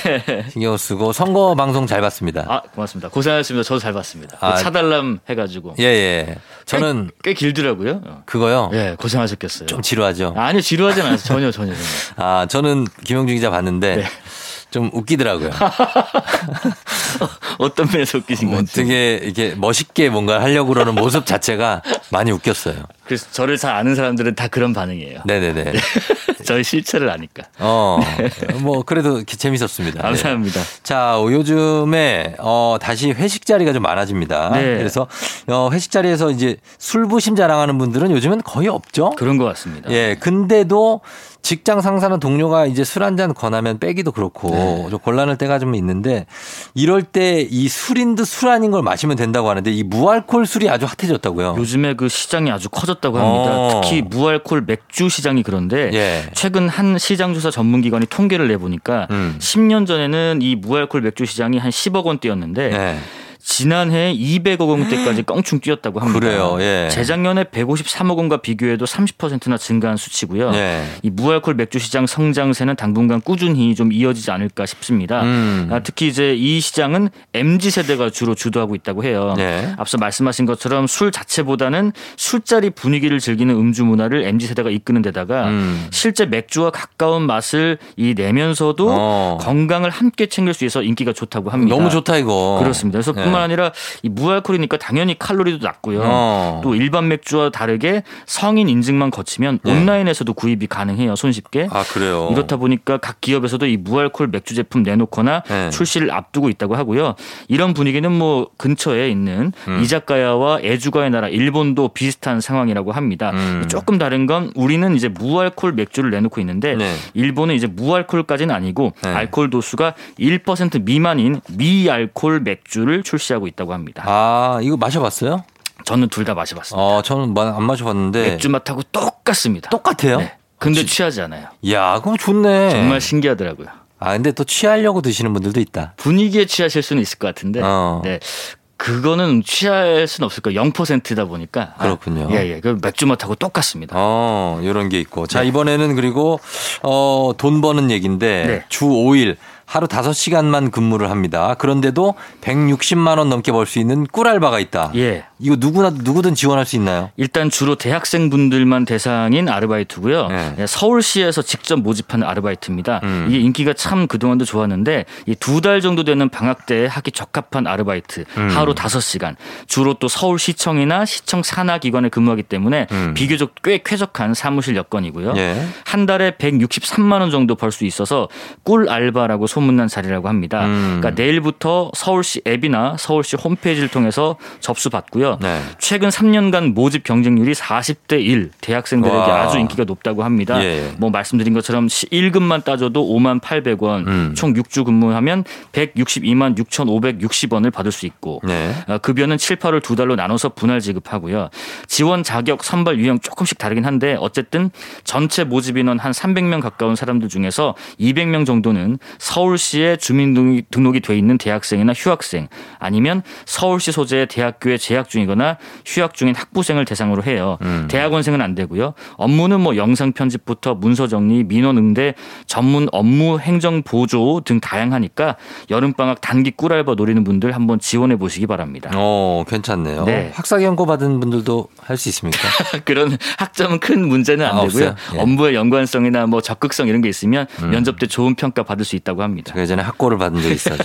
신경 쓰고 선거 방송 잘 봤습니다. 아, 고맙습니다. 고생하셨습니다. 저도 잘 봤습니다. 그 아, 차달람 해가지고. 예, 예. 저는 꽤, 꽤 길더라고요. 어. 그거요. 예, 고생하셨겠어요. 좀 지루하죠. 아니요, 지루하진 않아요. 전혀, 전혀, 전혀. 아, 저는 김용준 기자 봤는데 네. 좀 웃기더라고요. 어떤 면에서 웃기신 뭐 건지. 되게 이렇게 멋있게 뭔가 하려고 그러는 모습 자체가 많이 웃겼어요. 그래서 저를 잘 아는 사람들은 다 그런 반응이에요. 네네네. 저의 실체를 아니까. 어, 뭐 그래도 기- 재밌었습니다. 네. 감사합니다. 자, 요즘에 어 다시 회식 자리가 좀 많아집니다. 네. 그래서 어 회식 자리에서 이제 술부심 자랑하는 분들은 요즘은 거의 없죠. 그런 것 같습니다. 예, 근데도 직장 상사나 동료가 이제 술 한 잔 권하면 빼기도 그렇고 네. 좀 곤란할 때가 좀 있는데 이럴 때 이 술인 듯 술 아닌 걸 마시면 된다고 하는데 이 무알콜 술이 아주 핫해졌다고요. 요즘에 그 시장이 아주 커졌 다고 합니다. 어. 특히 무알콜 맥주 시장이 그런데 예. 최근 한 시장조사 전문기관이 통계를 내보니까 음. 10년 전에는 이 무알콜 맥주 시장이 한 10억 원대였는데 네. 지난해 200억 원대까지 껑충 뛰었다고 합니다. 그래요, 예. 재작년에 153억 원과 비교해도 30%나 증가한 수치고요. 예. 이 무알콜 맥주 시장 성장세는 당분간 꾸준히 좀 이어지지 않을까 싶습니다. 음. 아, 특히 이제 이 시장은 MZ 세대가 주로 주도하고 있다고 해요. 네. 앞서 말씀하신 것처럼 술 자체보다는 술자리 분위기를 즐기는 음주 문화를 MZ 세대가 이끄는 데다가 음. 실제 맥주와 가까운 맛을 이 내면서도 어. 건강을 함께 챙길 수 있어 인기가 좋다고 합니다. 너무 좋다 이거. 그렇습니다. 그래서 예. 뿐만 아니라 이 무알콜이니까 당연히 칼로리도 낮고요. 어. 또 일반 맥주와 다르게 성인 인증만 거치면 네. 온라인에서도 구입이 가능해요. 손쉽게. 아 그래요. 이렇다 보니까 각 기업에서도 이 무알콜 맥주 제품 내놓거나 네. 출시를 앞두고 있다고 하고요. 이런 분위기는 뭐 근처에 있는 음. 이자카야와 애주가의 나라 일본도 비슷한 상황이라고 합니다. 음. 조금 다른 건 우리는 이제 무알콜 맥주를 내놓고 있는데 네. 일본은 이제 무알콜까지는 아니고 네. 알코올 도수가 1% 미만인 미알콜 맥주를 출시 하고 있다고 합니다. 아 이거 마셔봤어요? 저는 둘 다 마셔봤습니다. 어 저는 마- 안 마셔봤는데 맥주 맛하고 똑같습니다. 똑같아요. 네. 근데 취하지 않아요. 야 그럼 좋네. 정말 신기하더라고요. 아 근데 또 취하려고 드시는 분들도 있다. 분위기에 취하실 수는 있을 것 같은데, 어. 네. 그거는 취할 수는 없을 거예요. 0%다 보니까. 그렇군요. 아, 예, 예. 그 맥주 맛하고 똑같습니다. 어, 이런 게 있고. 자, 네. 이번에는 그리고, 어, 돈 버는 얘기인데, 네. 주 5일, 하루 5시간만 근무를 합니다. 그런데도 160만 원 넘게 벌 수 있는 꿀알바가 있다. 예. 이거 누구나, 누구든 지원할 수 있나요? 일단 주로 대학생분들만 대상인 아르바이트고요. 네. 예, 서울시에서 직접 모집하는 아르바이트입니다. 음. 이게 인기가 참 그동안도 좋았는데 이 두 달 정도 되는 방학 때 하기 적합한 아르바이트 음. 하루 5시간 주로 또 서울시청이나 시청 산하 기관에 근무하기 때문에 음. 비교적 꽤 쾌적한 사무실 여건이고요. 예. 한 달에 163만 원 정도 벌 수 있어서 꿀 알바라고 소문난 자리라고 합니다. 음. 그러니까 내일부터 서울시 앱이나 서울시 홈페이지를 통해서 접수 받고요. 네. 최근 3년간 모집 경쟁률이 40대 1 대학생들에게 와. 아주 인기가 높다고 합니다. 예. 뭐 말씀드린 것처럼 1급만 따져도 5만 800원, 음. 총 6주 근무하면 162만 6,560원을 받을 수 있고 네. 어, 급여는 7, 8월 두 달로 나눠서 분할 지급하고요. 지원 자격, 선발 유형 조금씩 다르긴 한데 어쨌든 전체 모집 인원 한 300명 가까운 사람들 중에서 200명 정도는 서울시에 주민 등록이 돼 있는 대학생이나 휴학생 아니면 서울시 소재의 대학교에 재학 중이거나 휴학 중인 학부생을 대상으로 해요. 음. 대학원생은 안 되고요. 업무는 뭐 영상 편집부터 문서 정리, 민원 응대, 전문 업무 행정 보조 등 다양하니까 여름 방학 단기 꿀알바 노리는 분들 한번 지원해 보시기 바랍니다. 어, 괜찮네요. 네. 학사 경고 받은 분들도 할 수 있습니까? 그런 학점은 큰 문제는 안 아, 되고요. 예. 업무의 연관성이나 뭐 적극성 이런 게 있으면 음. 면접 때 좋은 평가 받을 수 있다고 합니다. 예전에 학고를 받은 적이 있어요.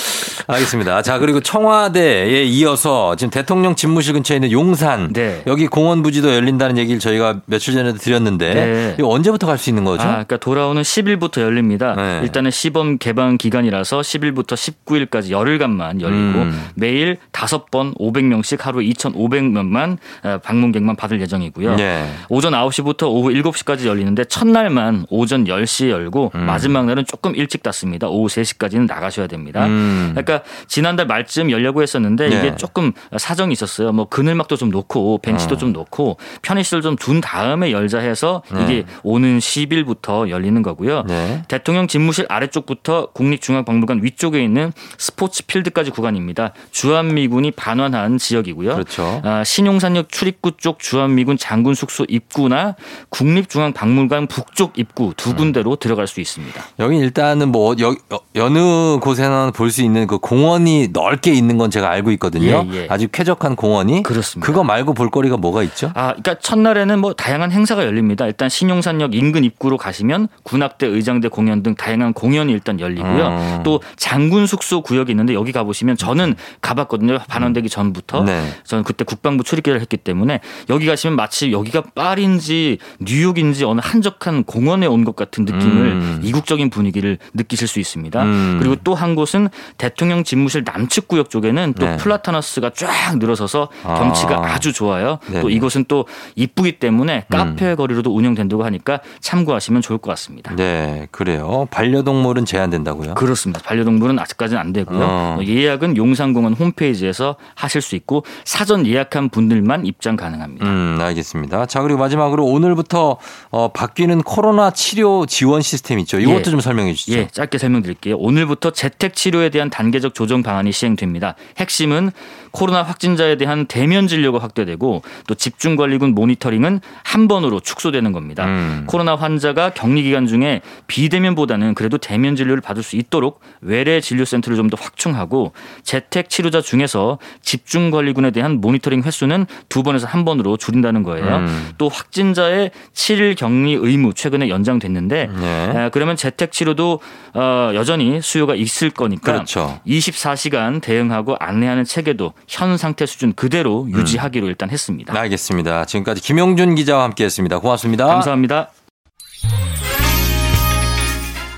알겠습니다. 자, 그리고 청와대에 이어서 지금 대통령 집무실 근처에 있는 용산. 네. 여기 공원 부지도 열린다는 얘기를 저희가 며칠 전에도 드렸는데. 네. 이거 언제부터 갈 수 있는 거죠? 아, 그러니까 돌아오는 10일부터 열립니다. 네. 일단은 시범 개방 기간이라서 10일부터 19일까지 열흘간만 열리고 음. 매일 5번 500명씩 하루 2,500명만 어, 방문객만 받을 예정이고요. 네. 오전 9시부터 오후 7시까지 열리는데 첫날만 오전 10시에 열고 음. 마지막 날은 조금 일찍 닫습니다. 오후 3시까지는 나가셔야 됩니다. 음. 그러니까 지난달 말쯤 열려고 했었는데 네. 이게 조금 사정이 있 었어요. 뭐 그늘막도 좀 놓고 벤치도 어. 좀 놓고 편의시설 좀 둔 다음에 열자 해서 네. 이게 오는 10일부터 열리는 거고요. 네. 대통령 집무실 아래쪽부터 국립중앙박물관 위쪽에 있는 스포츠 필드까지 구간입니다. 주한미군이 반환한 지역이고요. 그렇죠. 아, 신용산역 출입구 쪽 주한미군 장군 숙소 입구나 국립중앙박물관 북쪽 입구 음. 두 군데로 들어갈 수 있습니다. 여기 일단은 뭐 여, 여- 여느 곳에나 볼 수 있는 그 공원이 넓게 있는 건 제가 알고 있거든요. 예, 예. 아주 쾌적한 공원이. 그렇습니다. 그거 말고 볼거리가 뭐가 있죠? 아, 그러니까 첫날에는 뭐 다양한 행사가 열립니다. 일단 신용산역 인근 입구로 가시면 군악대 의장대 공연 등 다양한 공연이 일단 열리고요. 음. 또 장군 숙소 구역이 있는데 여기 가 보시면 저는 가봤거든요. 반환되기 전부터. 네. 저는 그때 국방부 출입기를 했기 때문에 여기 가시면 마치 여기가 파리인지 뉴욕인지 어느 한적한 공원에 온 것 같은 느낌을 음. 이국적인 분위기를 느끼실 수 있습니다. 음. 그리고 또 한 곳은 대통령 집무실 남측 구역 쪽에는 또 네. 플라타너스가 쫙 늘어서 서 아. 경치가 아 주 좋아요. 네네. 또 이곳은 또 이쁘기 때문에 음. 카페 거리로도 운영된다고 하니까 참고하시면 좋을 것 같습니다. 네, 그래요. 반려동물은 제한된다고요? 그렇습니다. 반려동물은 아직까지는 안 되고요. 어. 예약은 용산공원 홈페이지에서 하실 수 있고 사전 예약한 분들만 입장 가능합니다. 음, 알겠습니다. 자, 그리고 마지막으로 오늘부터 어, 바뀌는 코로나 치료 지원 시스템 있죠. 이것도 예. 좀 설명해 주시죠. 예, 짧게 설명드릴게요. 오늘부터 재택 치료에 대한 단계적 조정 방안이 시행됩니다. 핵심은 코로나 확진자에 환자에 대한 대면 진료가 확대되고 또 집중 관리군 모니터링은 한 번으로 축소되는 겁니다. 음. 코로나 환자가 격리 기간 중에 비대면보다는 그래도 대면 진료를 받을 수 있도록 외래 진료 센터를 좀 더 확충하고 재택 치료자 중에서 집중 관리군에 대한 모니터링 횟수는 두 번에서 한 번으로 줄인다는 거예요. 음. 또 확진자의 7일 격리 의무 최근에 연장됐는데 네. 에, 그러면 재택 치료도 어, 여전히 수요가 있을 거니까 그렇죠. 24시간 대응하고 안내하는 체계도 현 상태 수준 그대로 유지하기로 일단 했습니다. 네, 알겠습니다. 지금까지 김용준 기자와 함께했습니다. 고맙습니다. 감사합니다.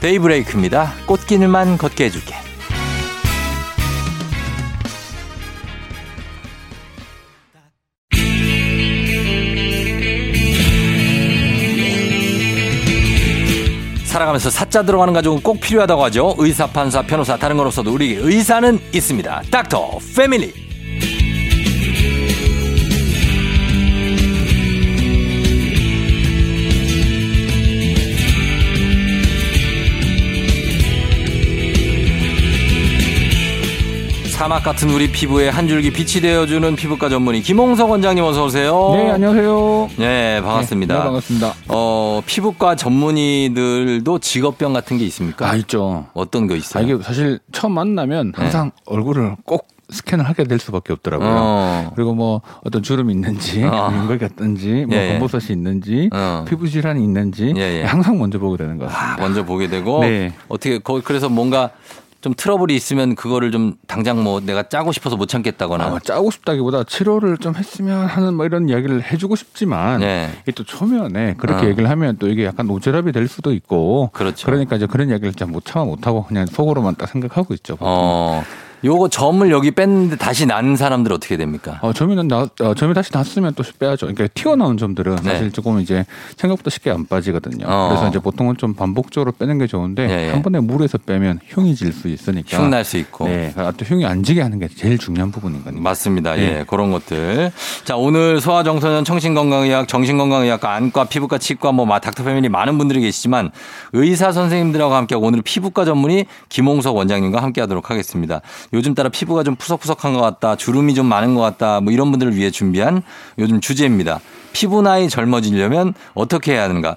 데이브레이크입니다. 꽃길만 걷게 해줄게. 살아가면서 사자 들어가는 가족은 꼭 필요하다고 하죠. 의사, 판사, 변호사, 다른 건 없어도 우리 의사는 있습니다. 닥터 패밀리. 사막 같은 우리 피부에 한 줄기 빛이 되어주는 피부과 전문의 김홍석 원장님 어서 오세요. 네, 안녕하세요. 네, 반갑습니다. 네, 반갑습니다. 어, 피부과 전문의들도 직업병 같은 게 있습니까? 아, 있죠. 어떤 거 아, 있어요? 이게 사실 처음 만나면 항상 얼굴을 꼭 스캔을 하게 될 수밖에 없더라고요. 어. 그리고 뭐 어떤 주름이 있는지, 어. 윤곽이 같든지, 뭐 예, 예. 검버섯이 있는지, 어. 피부 질환이 있는지 예, 예. 항상 먼저 보게 되는 것 같습니다. 아, 먼저 보게 되고 네. 어떻게 거- 그래서 뭔가 좀 트러블이 있으면 그거를 좀 당장 뭐 내가 짜고 싶어서 못 참겠다거나 아, 짜고 싶다기보다 치료를 좀 했으면 하는 뭐 이런 이야기를 해주고 싶지만 네. 이게 또 초면에 그렇게 어. 얘기를 하면 또 이게 약간 오지랖이 될 수도 있고 그렇죠. 러니까 이제 그런 이야기를 좀못 참아 못하고 그냥 속으로만 딱 생각하고 있죠. 보통. 어. 요거 점을 여기 뺐는데 다시 난 사람들 어떻게 됩니까? 어, 점이는 나, 어, 점이 다시 났으면 또 빼야죠. 그러니까 튀어나온 점들은 네. 사실 조금 이제 생각보다 쉽게 안 빠지거든요. 어. 그래서 이제 보통은 좀 반복적으로 빼는 게 좋은데 예, 예. 한 번에 물에서 빼면 흉이 질 수 있으니까. 흉 날 수 있고. 네, 아, 또 흉이 안 지게 하는 게 제일 중요한 부분이거든요. 맞습니다. 예, 네. 그런 것들. 자, 오늘 소아정서년 청신건강의학, 정신건강의학과, 안과, 피부과, 치과, 뭐, 마- 닥터 패밀리 많은 분들이 계시지만 의사 선생님들하고 함께하고 오늘 피부과 전문의 김홍석 원장님과 함께 하도록 하겠습니다. 요즘 따라 피부가 좀 푸석푸석한 것 같다, 주름이 좀 많은 것 같다, 뭐 이런 분들을 위해 준비한 요즘 주제입니다. 피부 나이 젊어지려면 어떻게 해야 하는가?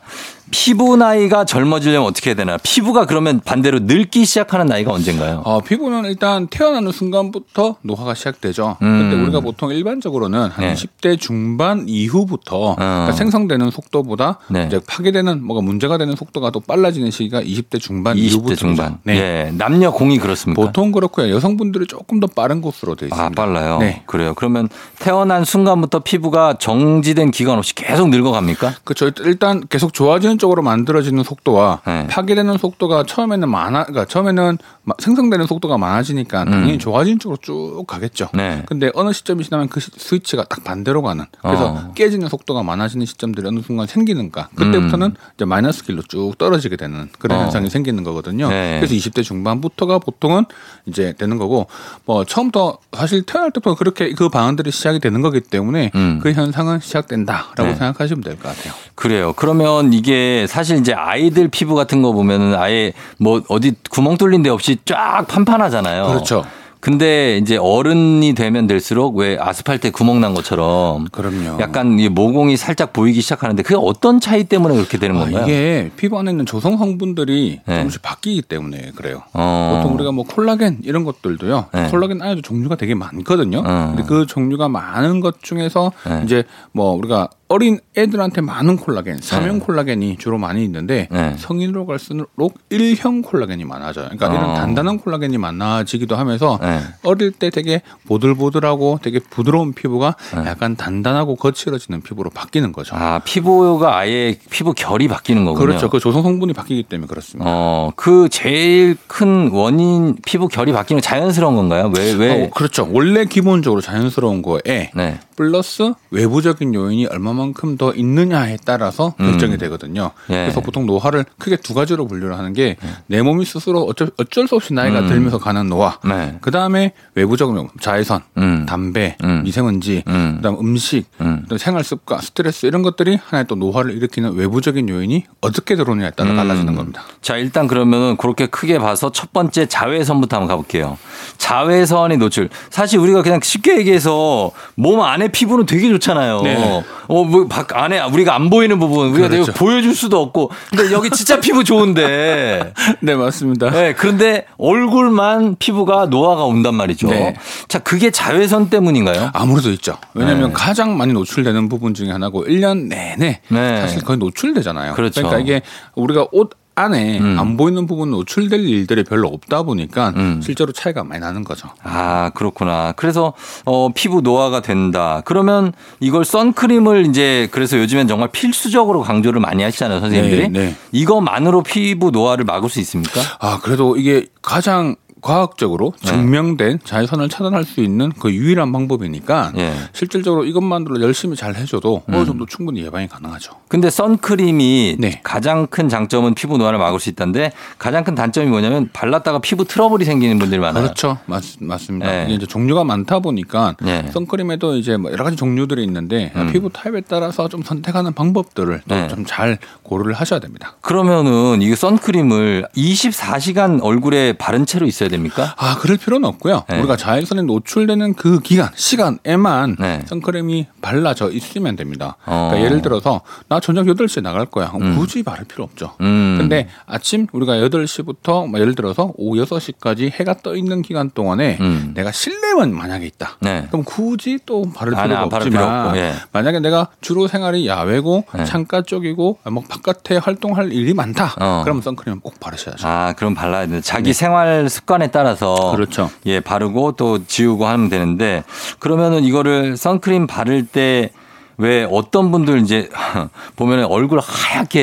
피부 나이가 젊어지려면 어떻게 해야 되나? 피부가 그러면 반대로 늙기 시작하는 나이가 언젠가요? 어, 피부는 일단 태어나는 순간부터 노화가 시작되죠. 음. 근데 우리가 보통 일반적으로는 한 네. 20대 중반 이후부터 그러니까 생성되는 속도보다 네. 이제 파괴되는 뭐가 문제가 되는 속도가 또 빨라지는 시기가 20대 중반 20대 이후부터 중반. 네. 예. 남녀 공이 그렇습니까? 보통 그렇고요. 여성분들이 조금 더 빠른 곳으로 되어 있습니다. 아, 빨라요? 네. 그래요. 그러면 태어난 순간부터 피부가 정지된 기간 없이 계속 늙어갑니까? 그렇죠. 일단 계속 좋아지는 쪽으로 만들어지는 속도와 네. 파괴되는 속도가 처음에는 많아, 그러니까 처음에는 마- 생성되는 속도가 많아지니까 당연히 음. 좋아지는 쪽으로 쭉 가겠죠. 네. 근데 어느 시점이 지나면 그 시- 스위치가 딱 반대로 가는. 그래서 어. 깨지는 속도가 많아지는 시점들이 어느 순간 생기는가. 그때부터는 이제 마이너스 길로 쭉 떨어지게 되는 그런 음. 어. 현상이 생기는 거거든요. 네. 그래서 20대 중반부터가 보통은 이제 되는 거고 뭐 처음부터 사실 태어날 때부터 그렇게 그 반응들이 시작이 되는 거기 때문에 음. 그 현상은 시작된다라고 네. 생각하시면 될 것 같아요. 그래요. 그러면 이게 사실 이제 아이들 피부 같은 거 보면은 아예 뭐 어디 구멍 뚫린 데 없이 쫙 판판하잖아요. 그렇죠. 근데 이제 어른이 되면 될수록 왜 아스팔트에 구멍 난 것처럼 그럼요. 약간 이 모공이 살짝 보이기 시작하는데 그게 어떤 차이 때문에 그렇게 되는 아, 건가요? 이게 피부 안에 있는 조성 성분들이 네. 조금씩 바뀌기 때문에 그래요. 어. 보통 우리가 뭐 콜라겐 이런 것들도요. 네. 콜라겐 안에도 종류가 되게 많거든요. 어. 근데 그 종류가 많은 것 중에서 네. 이제 뭐 우리가 어린 애들한테 많은 콜라겐, 삼형 콜라겐이 주로 많이 있는데 네. 성인으로 갈수록 일형 콜라겐이 많아져요. 그러니까 어. 이런 단단한 콜라겐이 많아지기도 하면서 네. 어릴 때 되게 보들보들하고 되게 부드러운 피부가 네. 약간 단단하고 거칠어지는 피부로 바뀌는 거죠. 아, 피부가 아예 피부 결이 바뀌는 거군요. 그렇죠. 그 조성 성분이 바뀌기 때문에 그렇습니다. 어, 그 제일 큰 원인 피부 결이 바뀌는 건 자연스러운 건가요? 왜, 왜? 어, 그렇죠. 원래 기본적으로 자연스러운 거에 네. 플러스 외부적인 요인이 얼마만큼 얼마만큼 더 있느냐에 따라서 결정이 음. 되거든요. 예. 그래서 보통 노화를 크게 두 가지로 분류를 하는 게 내 몸이 스스로 어쩔, 어쩔 수 없이 나이가 음. 들면서 가는 노화. 네. 그 다음에 외부적인 면, 자외선, 음. 담배, 음. 미세먼지, 음. 그다음 음식, 음. 또 생활 습관, 스트레스 이런 것들이 하나의 또 노화를 일으키는 외부적인 요인이 어떻게 들어오느냐에 따라 음. 달라지는 겁니다. 자, 일단 그러면은 그렇게 크게 봐서 첫 번째 자외선부터 한번 가볼게요. 자외선의 노출. 사실 우리가 그냥 쉽게 얘기해서 몸 안에 피부는 되게 좋잖아요. 네. 어, 뭐, 밖 안에 우리가 안 보이는 부분, 우리가 그렇죠. 보여줄 수도 없고. 근데 여기 진짜 피부 좋은데. 네, 맞습니다. 네, 그런데 얼굴만 피부가 노화가 온단 말이죠. 네. 자, 그게 자외선 때문인가요? 아무래도 있죠. 왜냐하면 네. 가장 많이 노출되는 부분 중에 하나고 1년 내내 네. 사실 거의 노출되잖아요. 그렇죠. 러니까 이게 우리가 옷 안에 음. 안 보이는 부분 노출될 일들이 별로 없다 보니까 음. 실제로 차이가 많이 나는 거죠. 아, 그렇구나. 그래서 어 피부 노화가 된다. 그러면 이걸 선크림을 이제 그래서 요즘엔 정말 필수적으로 강조를 많이 하시잖아요, 선생님들이. 네, 네. 이거만으로 피부 노화를 막을 수 있습니까? 아, 그래도 이게 가장 과학적으로 네. 증명된 자외선을 차단할 수 있는 그 유일한 방법이니까 예. 실질적으로 이것만으로 열심히 잘 해줘도 음. 어느 정도 충분히 예방이 가능하죠. 근데 선크림이 네. 가장 큰 장점은 피부 노화를 막을 수 있다는데 가장 큰 단점이 뭐냐면 발랐다가 피부 트러블이 생기는 분들이 많아요. 그렇죠. 맞, 맞습니다. 네. 이게 이제 종류가 많다 보니까 네. 선크림에도 이제 뭐 여러 가지 종류들이 있는데 음. 피부 타입에 따라서 좀 선택하는 방법들을 네. 좀잘 고려를 하셔야 됩니다. 그러면은 이 선크림을 24시간 얼굴에 바른 채로 있어야 됩니까? 아, 그럴 필요는 없고요. 네. 우리가 자외선에 노출되는 그 기간, 시간에만 네. 선크림이 발라져 있으면 됩니다. 어. 그러니까 예를 들어서 나 저녁 8시에 나갈 거야. 그럼 음. 굳이 바를 필요 없죠. 음. 근데 아침 우리가 8시부터 뭐 예를 들어서 오후 6시까지 해가 떠 있는 기간 동안에 음. 내가 실내만 만약에 있다. 네. 그럼 굳이 또 바를 아, 필요가 아, 바를 필요 없지만 예. 만약에 내가 주로 생활이 야외고 네. 창가 쪽이고 뭐 바깥에 활동할 일이 많다. 어. 그러면 선크림 꼭 바르셔야죠. 아, 그럼 발라야 되는데 자기 생활 습관 에 따라서 네. 그렇죠. 예, 바르고 또 지우고 하면 되는데 그러면은 이거를 선크림 바를 때 왜 어떤 분들 이제 보면은 얼굴 하얗게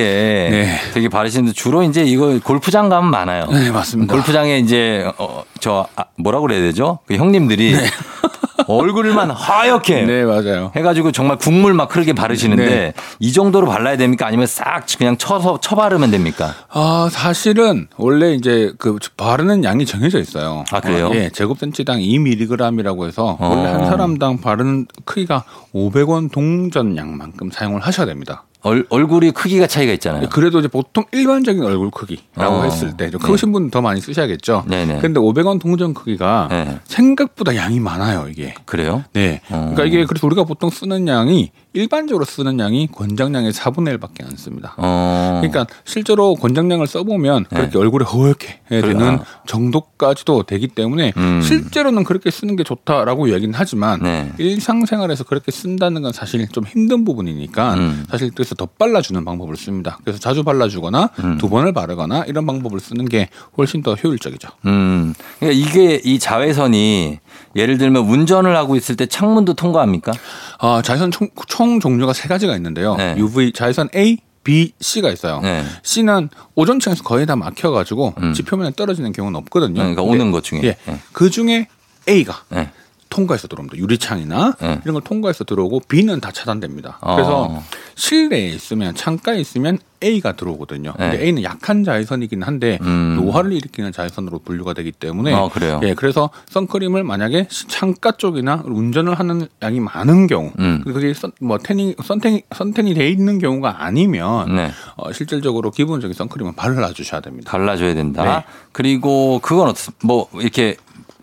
네. 되게 바르시는데 주로 이제 이거 골프장 가면 많아요. 네, 맞습니다. 골프장에 이제 어 저 아, 뭐라고 그래야 되죠? 그 형님들이 얼굴만 하얗게 네, 맞아요. 해가지고 정말 국물 막 흐르게 바르시는데 네. 이 정도로 발라야 됩니까? 아니면 싹 그냥 쳐서 쳐 바르면 됩니까? 아, 사실은 원래 이제 그 바르는 양이 정해져 있어요. 아, 그래요? 어, 예, 제곱센치당 2mg이라고 해서 어. 원래 한 사람당 바르는 크기가 500원 동전 양만큼 사용을 하셔야 됩니다. 얼, 얼굴이 크기가 차이가 있잖아요. 그래도 이제 보통 일반적인 얼굴 크기라고 어. 했을 때좀 네. 크신 분은 더 많이 쓰셔야겠죠. 네네. 근데 500원 동전 크기가 네. 생각보다 양이 많아요, 이게. 그래요? 네. 어. 그러니까 이게 그래서 우리가 보통 쓰는 양이 일반적으로 쓰는 양이 권장량의 4분의 1밖에 안 씁니다. 어. 그러니까 실제로 권장량을 써보면 네. 그렇게 얼굴에 허옇게 되는 그래요? 정도까지도 되기 때문에 음. 실제로는 그렇게 쓰는 게 좋다라고 이야기는 하지만 네. 일상생활에서 그렇게 쓴다는 건 사실 좀 힘든 부분이니까 음. 사실 그래서 더 발라주는 방법을 씁니다. 그래서 자주 발라주거나 음. 두 번을 바르거나 이런 방법을 쓰는 게 훨씬 더 효율적이죠. 음. 그러니까 이게 이 자외선이 예를 들면 운전을 하고 있을 때 창문도 통과합니까? 아, 자외선 총, 총 종류가 세 가지가 있는데요. 네. UV 자외선 A, B, C가 있어요. 네. C는 오존층에서 거의 다 막혀가지고 음. 지표면에 떨어지는 경우는 없거든요. 그러니까 근데 오는 것 중에. 예, 네. 그 중에 A가 네. 통과해서 들어옵니다. 유리창이나 네. 이런 걸 통과해서 들어오고 B는 다 차단됩니다. 어. 그래서 실내에 있으면 창가에 있으면 A가 들어오거든요. 근데 네. A는 약한 자외선이긴 한데 음. 노화를 일으키는 자외선으로 분류가 되기 때문에 어, 그래요? 예, 그래서 선크림을 만약에 창가 쪽이나 운전을 하는 양이 많은 경우 음. 그게 선, 뭐 태닝 선텐이 선텐이 돼 있는 경우가 아니면 네. 어, 실질적으로 기본적인 선크림은 발라 주셔야 됩니다. 발라 줘야 된다. 네. 그리고 그건 어떻, 뭐 이렇게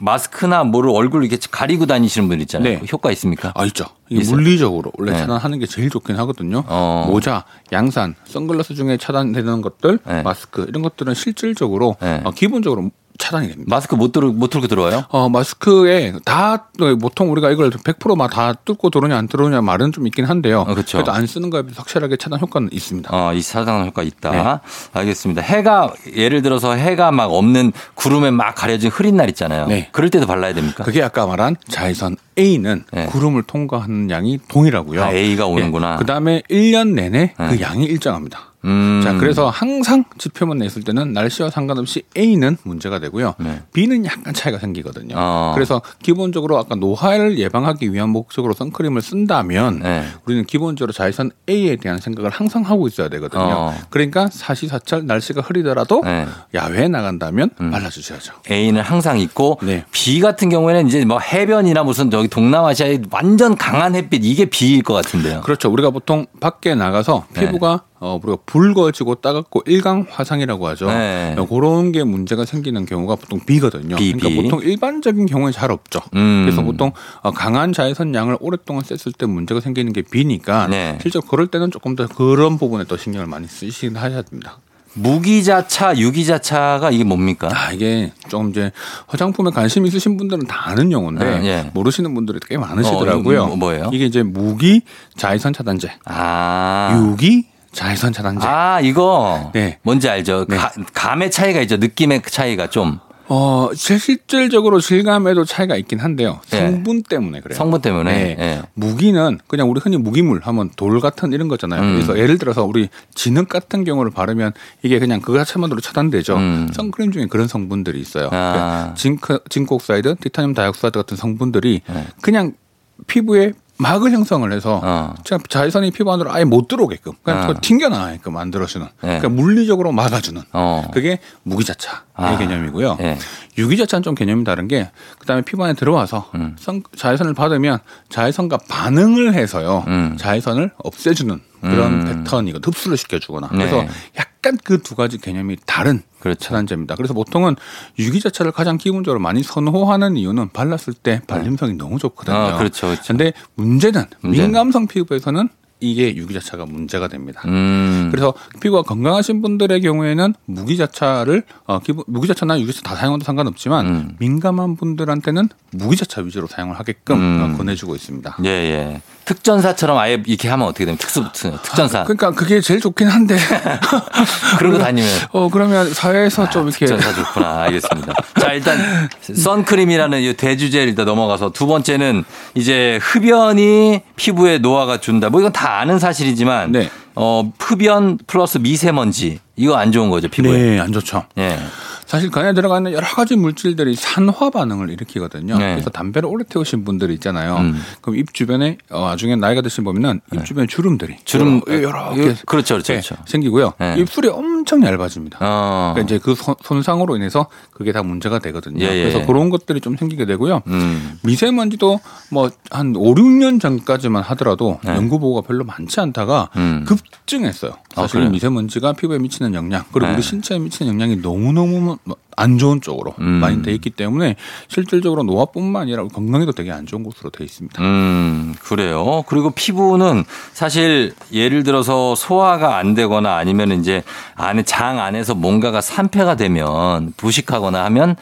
마스크나 뭐를 얼굴 이렇게 가리고 다니시는 분 있잖아요. 네. 그 효과 있습니까? 아 있죠. 있어요? 물리적으로 원래 네. 차단하는 게 제일 좋긴 하거든요. 어. 모자, 양산, 선글라스 중에 차단되는 것들, 네. 마스크 이런 것들은 실질적으로 네. 어, 기본적으로 차단이 됩니다. 마스크 못 들어 못 들고 들어와요? 어, 마스크에 다, 어, 보통 우리가 이걸 100%막 다 뚫고 들어오냐 안 들어오냐 말은 좀 있긴 한데요. 어, 그쵸. 그래도 안 쓰는 거에 비해서 확실하게 차단 효과는 있습니다. 어, 이 사상 효과 있다. 네. 알겠습니다. 해가 예를 들어서 해가 막 없는 구름에 막 가려진 흐린 날 있잖아요. 네. 그럴 때도 발라야 됩니까? 그게 아까 말한 자외선 A는 네. 구름을 통과하는 양이 동일하고요. 아, A가 오는구나. 그 다음에 1년 내내 네. 그 양이 일정합니다. 음. 자, 그래서 항상 지표만 냈을 때는 날씨와 상관없이 A는 문제가 되고요. B는 약간 차이가 생기거든요. 네. 어. 그래서 기본적으로 아까 노화를 예방하기 위한 목적으로 선크림을 쓴다면 네. 우리는 기본적으로 자외선 A에 대한 생각을 항상 하고 있어야 되거든요. 어. 그러니까 사시사철 날씨가 흐리더라도 네. 야외에 나간다면 음. 발라주셔야죠. A는 항상 있고 네. B 같은 경우에는 이제 뭐 해변이나 무슨 저기 동남아시아의 완전 강한 햇빛 이게 B일 것 같은데요. 그렇죠. 우리가 보통 밖에 나가서 네. 피부가 어, 우리가 붉어지고 따갑고 일광 화상이라고 하죠. 네. 어, 그런 게 문제가 생기는 경우가 보통 B거든요. B, 그러니까. 보통 일반적인 경우에 잘 없죠. 음. 그래서 보통 어, 강한 자외선 양을 오랫동안 쐈을 때 문제가 생기는 게 B니까 네. 실제 로 그럴 때는 조금 더 그런 부분에 더 신경을 많이 쓰시긴 하셔야 됩니다. 무기자차, 유기자차가 이게 뭡니까? 아, 이게 좀 이제 화장품에 관심 있으신 분들은 다 아는 용어인데 아, 예. 모르시는 분들이 꽤 많으시더라고요. 어, 뭐- 뭐예요? 이게 이제 무기 자외선 차단제, 아. 유기 자외선 차단제. 아, 이거 네. 뭔지 알죠? 네. 가- 감의 차이가 있죠. 느낌의 차이가 좀 어, 실질적으로 질감에도 차이가 있긴 한데요. 네. 성분 때문에 그래요. 성분 때문에. 네. 예. 무기는 그냥 우리 흔히 무기물 하면 돌 같은 이런 거잖아요. 음. 그래서 예를 들어서 우리 진흙 같은 경우를 바르면 이게 그냥 그 자체만으로 차단되죠. 음. 선크림 중에 그런 성분들이 있어요. 아. zinc, zinc oxide, titanium dioxide 같은 성분들이 네. 그냥 피부에 막을 형성을 해서 어. 자- 자외선이 피부 안으로 아예 못 들어오게끔 그냥 아. 그거 튕겨나게끔 만들어주는 네. 그러니까 물리적으로 막아주는 어. 그게 무기자차의 아. 개념이고요. 예. 유기자차는 좀 개념이 다른 게 그다음에 피부 안에 들어와서 음. 선- 자외선을 받으면 자외선과 반응을 해서요 음. 자외선을 없애주는 그런 음. 패턴이거 흡수를 시켜주거나 네. 그래서 약간 그 두 가지 개념이 다른 그렇죠. 차단제입니다. 그래서 보통은 유기자차를 가장 기본적으로 많이 선호하는 이유는 발랐을 때 발림성이 너무 좋거든요. 아, 그렇죠, 그렇죠. 근데 문제는 문제는. 민감성 피부에서는 이게 유기자차가 문제가 됩니다. 음. 그래서 피부가 건강하신 분들의 경우에는 무기자차를 어, 기본 무기자차나 유기자차 다 사용해도 상관없지만 음. 민감한 분들한테는 무기자차 위주로 사용을 하게끔 음. 어, 권해주고 있습니다. 예, 예. 특전사처럼 아예 이렇게 하면 어떻게 되면 특수 특전사 그러니까 그게 제일 좋긴 한데 그러고 다니면 어 그러면 사회에서 좀 이렇게 특전사 좋구나. 알겠습니다. 자, 일단 선크림이라는 이 대주제를 일단 넘어가서 두 번째는 이제 흡연이 피부에 노화가 준다. 뭐 이건 다 아는 사실이지만 네. 어, 흡연 플러스 미세먼지 이거 안 좋은 거죠, 피부에. 네, 안 좋죠. 예. 사실 그 안에 들어가는 여러 가지 물질들이 산화 반응을 일으키거든요. 네. 그래서 담배를 오래 태우신 분들이 있잖아요. 음. 그럼 입 주변에 어, 나중에 나이가 드신 보면은 입 주변에 주름들이 주름 여러, 여러 이거- 개 그렇죠, 그렇죠, 네, 그렇죠. 생기고요. 네. 입술이 엄 청 얇아집니다. 어. 그러니까 이제 그 손- 손상으로 인해서 그게 다 문제가 되거든요. 예, 예. 그래서 그런 것들이 좀 생기게 되고요. 음. 미세먼지도 뭐 한 5, 6년 전까지만 하더라도 네. 연구 보고가 별로 많지 않다가 음. 급증했어요. 아, 사실 그래요? 미세먼지가 피부에 미치는 영향 그리고 네. 우리 신체에 미치는 영향이 너무너무 안 좋은 쪽으로 음. 많이 돼 있기 때문에 실질적으로 노화뿐만 아니라 건강에도 되게 안 좋은 곳으로 돼 있습니다. 음, 그래요. 그리고 피부는 사실 예를 들어서 소화가 안 되거나 아니면 이제 안에 장 안에서 뭔가가 산패가 되면 부식하거나 하면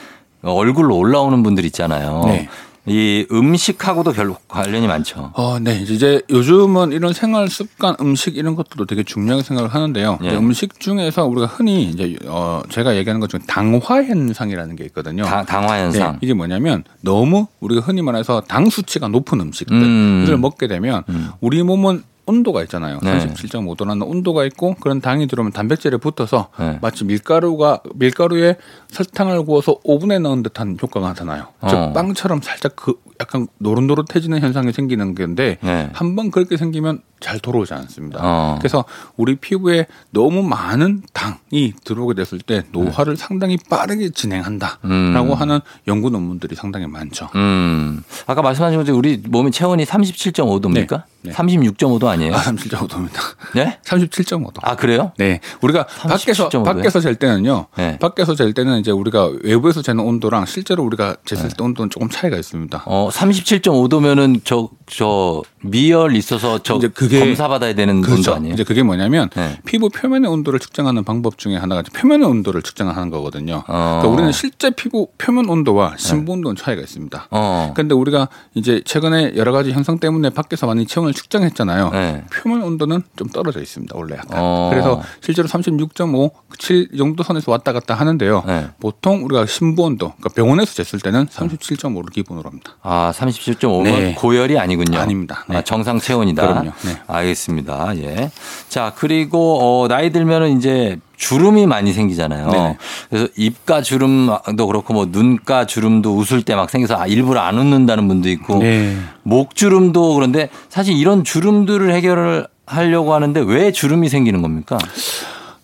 얼굴로 올라오는 분들 있잖아요. 네. 이 음식하고도 별로 관련이 많죠. 어, 네. 이제 요즘은 이런 생활 습관, 음식 이런 것들도 되게 중요하게 생각을 하는데요. 예. 음식 중에서 우리가 흔히 이제 어 제가 얘기하는 것 중에 당화 현상이라는 게 있거든요. 당, 당화 현상. 네, 이게 뭐냐면 너무 우리가 흔히 말해서 당 수치가 높은 음식들을 음. 먹게 되면 우리 몸은 온도가 있잖아요. 네. 37.5도라는 온도가 있고 그런 당이 들어오면 단백질에 붙어서 네. 마치 밀가루가 밀가루에 설탕을 구워서 오븐에 넣은 듯한 효과가 나타나요. 어. 즉 빵처럼 살짝 그 약간 노릇노릇해지는 현상이 생기는 건데 네. 한번 그렇게 생기면 잘 돌아오지 않습니다. 어. 그래서 우리 피부에 너무 많은 당이 들어오게 됐을 때 노화를 상당히 빠르게 진행한다라고 음. 하는 연구 논문들이 상당히 많죠. 음. 아까 말씀하신 것처럼 우리 몸의 체온이 37.5도입니까? 네. 네. 36.5도 아니에요? 아, 37.5도입니다. 네? 37.5도. 아, 그래요? 네. 우리가 밖에서 37.5 도요? 밖에서 잴 때는요. 네. 밖에서 잴 때는 이제 우리가 외부에서 재는 온도랑 실제로 우리가 쟀을 때 온도는 조금 차이가 있습니다. 어, 37.5도면은 저, 저, 미열 있어서 저 이제 그게- 검사 받아야 되는 온도 그렇죠. 아니에요? 이제 그게 뭐냐면 네. 피부 표면의 온도를 측정하는 방법 중에 하나가 표면의 온도를 측정하는 거거든요. 어. 그러니까 우리는 실제 피부 표면 온도와 심부 온도는 차이가 있습니다. 어. 근데 우리가 이제 최근에 여러 가지 현상 때문에 밖에서 많이 체온을 온도를 측정했잖아요. 네. 표면 온도는 좀 떨어져 있습니다. 원래 약간. 어. 그래서 실제로 36.5, 7 정도 선에서 왔다 갔다 하는데요. 네. 보통 우리가 신부 온도, 그러니까 병원에서 쟀을 때는 37.5를 기본으로 합니다. 아, 37.5면 네. 고열이 아니군요. 아닙니다. 네. 아, 정상 체온이다. 그럼요. 네. 알겠습니다. 예. 자, 그리고 어, 나이 들면은 이제 주름이 많이 생기잖아요. 네네. 그래서 입가 주름도 그렇고 뭐 눈가 주름도 웃을 때 막 생겨서 아, 일부러 안 웃는다는 분도 있고 네. 목 주름도 그런데 사실 이런 주름들을 해결을 하려고 하는데 왜 주름이 생기는 겁니까?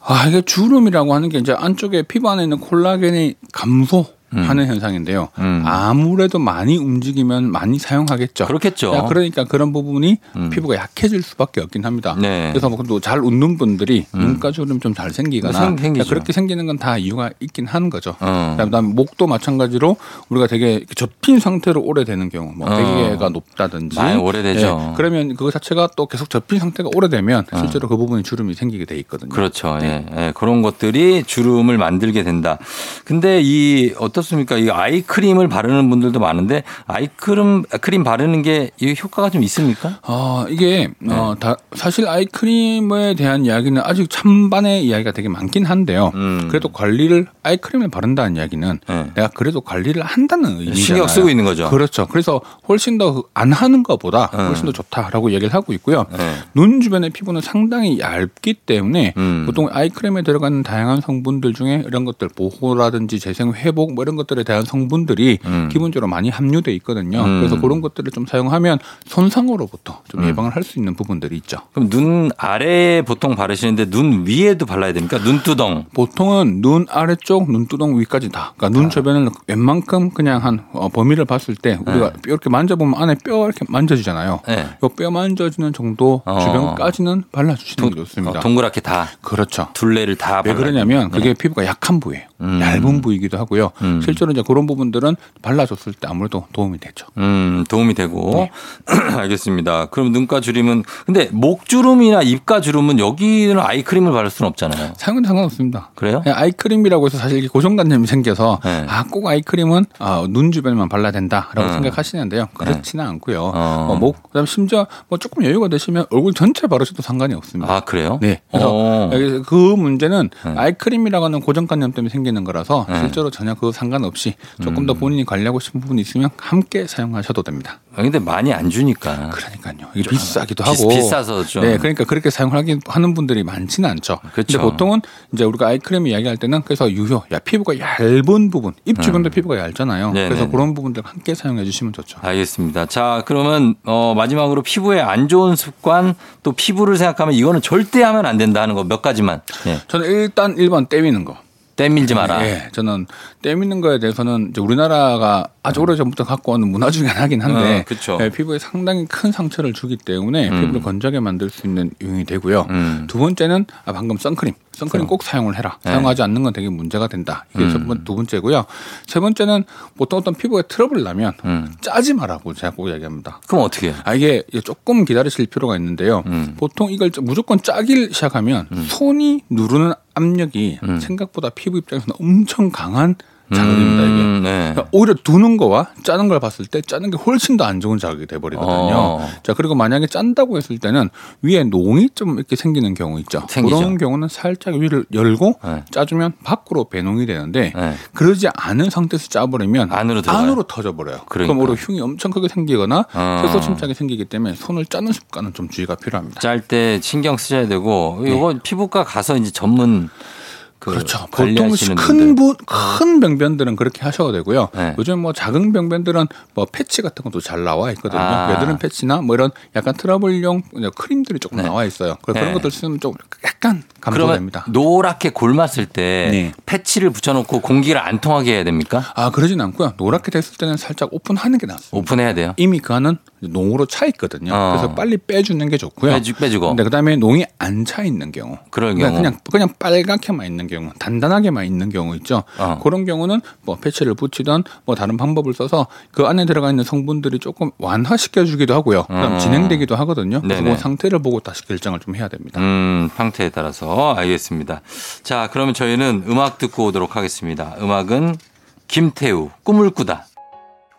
아, 이게 주름이라고 하는 게 이제 안쪽에 피부 안에 있는 콜라겐이 감소 하는 현상인데요. 음. 아무래도 많이 움직이면 많이 사용하겠죠. 그렇겠죠. 야, 그러니까 그런 부분이 음. 피부가 약해질 수밖에 없긴 합니다. 네. 그래서 뭐잘 웃는 분들이 눈가 주름 좀 잘 생기거나 생- 생기죠. 그렇게 생기는 건 다 이유가 있긴 하는 거죠. 어. 그다음에 목도 마찬가지로 우리가 되게 접힌 상태로 오래 되는 경우, 뭐 어. 베개가 높다든지, 많이 오래되죠. 예, 그러면 그거 자체가 또 계속 접힌 상태가 오래되면 실제로 그 부분에 주름이 생기게 돼 있거든요. 어. 그렇죠. 예. 예. 그런 것들이 주름을 만들게 된다. 근데 이 어 떻습니까? 이 아이크림을 바르는 분들도 많은데 아이크림 크림 바르는 게 이 효과가 좀 있습니까? 어, 이게, 네. 어, 다, 사실 아이크림에 대한 이야기는 아직 찬반의 이야기가 되게 많긴 한데요. 음. 그래도 관리를, 아이크림을 바른다는 이야기는 네. 내가 그래도 관리를 한다는 의미잖아요. 신경 쓰고 있는 거죠. 그렇죠. 그래서 훨씬 더 안 하는 것보다 음. 훨씬 더 좋다라고 얘기를 하고 있고요. 네. 눈 주변의 피부는 상당히 얇기 때문에 음. 보통 아이크림에 들어가는 다양한 성분들 중에 이런 것들 보호라든지 재생 회복 뭐 이런 것들에 대한 성분들이 음. 기본적으로 많이 함유돼 있거든요. 음. 그래서 그런 것들을 좀 사용하면 손상으로부터 좀 예방을 할 수 있는 부분들이 있죠. 그럼 눈 아래에 보통 바르시는데 눈 위에도 발라야 됩니까? 눈두덩. 보통은 눈 아래쪽, 눈두덩 위까지 다. 그러니까 눈 주변을 웬만큼 그냥 한 어, 범위를 봤을 때 우리가 뼈 이렇게 만져보면 안에 뼈 이렇게 만져지잖아요. 네. 요뼈 만져지는 정도 어. 주변까지는 발라주시는 게 좋습니다. 어, 동그랗게 다 그렇죠. 둘레를 다 왜 발라야 그러냐면. 그게 피부가 약한 부위예요. 음. 얇은 부위이기도 하고요. 음. 실제로 이제 그런 부분들은 발라줬을 때 아무래도 도움이 되죠. 음, 도움이 되고. 네. 알겠습니다. 그럼 눈가 주름은 근데 목 주름이나 입가 주름은 여기는 아이크림을 바를 수는 없잖아요. 사용은 상관없습니다. 그래요? 그냥 아이크림이라고 해서 사실 고정관념이 생겨서 네. 아꼭 아이크림은 아, 눈 주변에만 발라야 된다라고 음. 생각하시는데요. 그렇지는 않고요. 어. 어, 목 그다음 에 심지어 뭐 조금 여유가 되시면 얼굴 전체 바르셔도 상관이 없습니다. 아, 그래요? 네. 그래서 어. 그 문제는 네. 아이크림이라고 하는 고정관념 때문에 생 기는 거라서 네. 실제로 전혀 그 상관없이 조금 더 본인이 관리하고 싶은 부분이 있으면 함께 사용하셔도 됩니다. 아, 근데 많이 안 주니까. 그러니까요. 이게 비싸기도 비- 하고 비싸서 좀. 네, 그러니까 그렇게 사용하긴 하는 분들이 많지는 않죠. 그렇죠. 근데 보통은 이제 우리가 아이크림 이야기할 때는 그래서 유효, 야 피부가 얇은 부분, 입 주변도 피부가 얇잖아요. 음. 네네네. 그래서 그런 부분들 함께 사용해 주시면 좋죠. 알겠습니다. 자, 그러면 어 마지막으로 피부에 안 좋은 습관 또 피부를 생각하면 이거는 절대 하면 안 된다 하는 거 몇 가지만. 예. 저는 일단 1번 떼미는 거. 떼밀지 마라. 예, 저는 떼미는 거에 대해서는 이제 우리나라가 아주 오래 전부터 갖고 오는 문화 중에 하나긴 한데 어. 예, 피부에 상당히 큰 상처를 주기 때문에 음. 피부를 건조하게 만들 수 있는 요인이 되고요. 음. 두 번째는 아, 방금 선크림. 선크림 꼭 사용을 해라. 네. 사용하지 않는 건 되게 문제가 된다. 이게 음. 첫 번, 두 번째고요. 세 번째는 보통 어떤 피부에 트러블 나면 음. 짜지 마라고 제가 꼭 이야기합니다. 그럼 어떻게? 아, 이게 조금 기다리실 필요가 있는데요. 음. 보통 이걸 무조건 짜기 시작하면 손이 누르는 압력이 음. 생각보다 피부 입장에서는 엄청 강한 자극입니다, 이게. 음, 네. 그러니까 오히려 두는 거와 짜는 걸 봤을 때 짜는 게 훨씬 더 안 좋은 자극이 돼버리거든요. 어. 자 그리고 만약에 짠다고 했을 때는 위에 농이 좀 이렇게 생기는 경우 있죠. 생기죠. 그런 경우는 살짝 위를 열고 네. 짜주면 밖으로 배농이 되는데 네. 그러지 않은 상태에서 짜버리면 안으로 들어가요. 터져버려요. 그러니까. 그럼 오히려 흉이 엄청 크게 생기거나 어. 세소 침착이 생기기 때문에 손을 짜는 습관은 좀 주의가 필요합니다. 짤 때 신경 쓰셔야 되고 이거 피부과 가서 이제 전문 그 네. 그렇죠. 보통 큰. 부, 큰 병변들은 그렇게 하셔도 되고요. 네. 요즘 뭐 작은 병변들은 뭐 패치 같은 것도 잘 나와 있거든요. 아. 여드름 패치나 뭐 이런 약간 트러블용 크림들이 조금 네. 나와 있어요. 그런 네. 것들 쓰면 좀 약간 감소됩니다. 노랗게 골랐을 때 네. 패치를 붙여놓고 공기를 안 통하게 해야 됩니까? 아 그러진 않고요. 노랗게 됐을 때는 살짝 오픈하는 게 낫습니다. 오픈해야 돼요. 이미 그 안은 농으로 차 있거든요. 어. 그래서 빨리 빼주는 게 좋고요. 빼주, 빼주고. 근데 그다음에 농이 안 차 있는 경우, 그럴 그러니까 경우. 그냥 그냥 빨갛게만 있는 경우, 단단하게만 있는 경우 있죠. 어. 그런 경우는 뭐 패치를 붙이던 뭐 다른 방법을 써서 그 안에 들어가 있는 성분들이 조금 완화시켜 주기도 하고요. 그다음 어. 진행되기도 하거든요. 그래서 네네. 그 상태를 보고 다시 결정을 좀 해야 됩니다. 음, 상태에 따라서 알겠습니다. 자, 그러면 저희는 음악 듣고 오도록 하겠습니다. 음악은 김태우 꿈을 꾸다.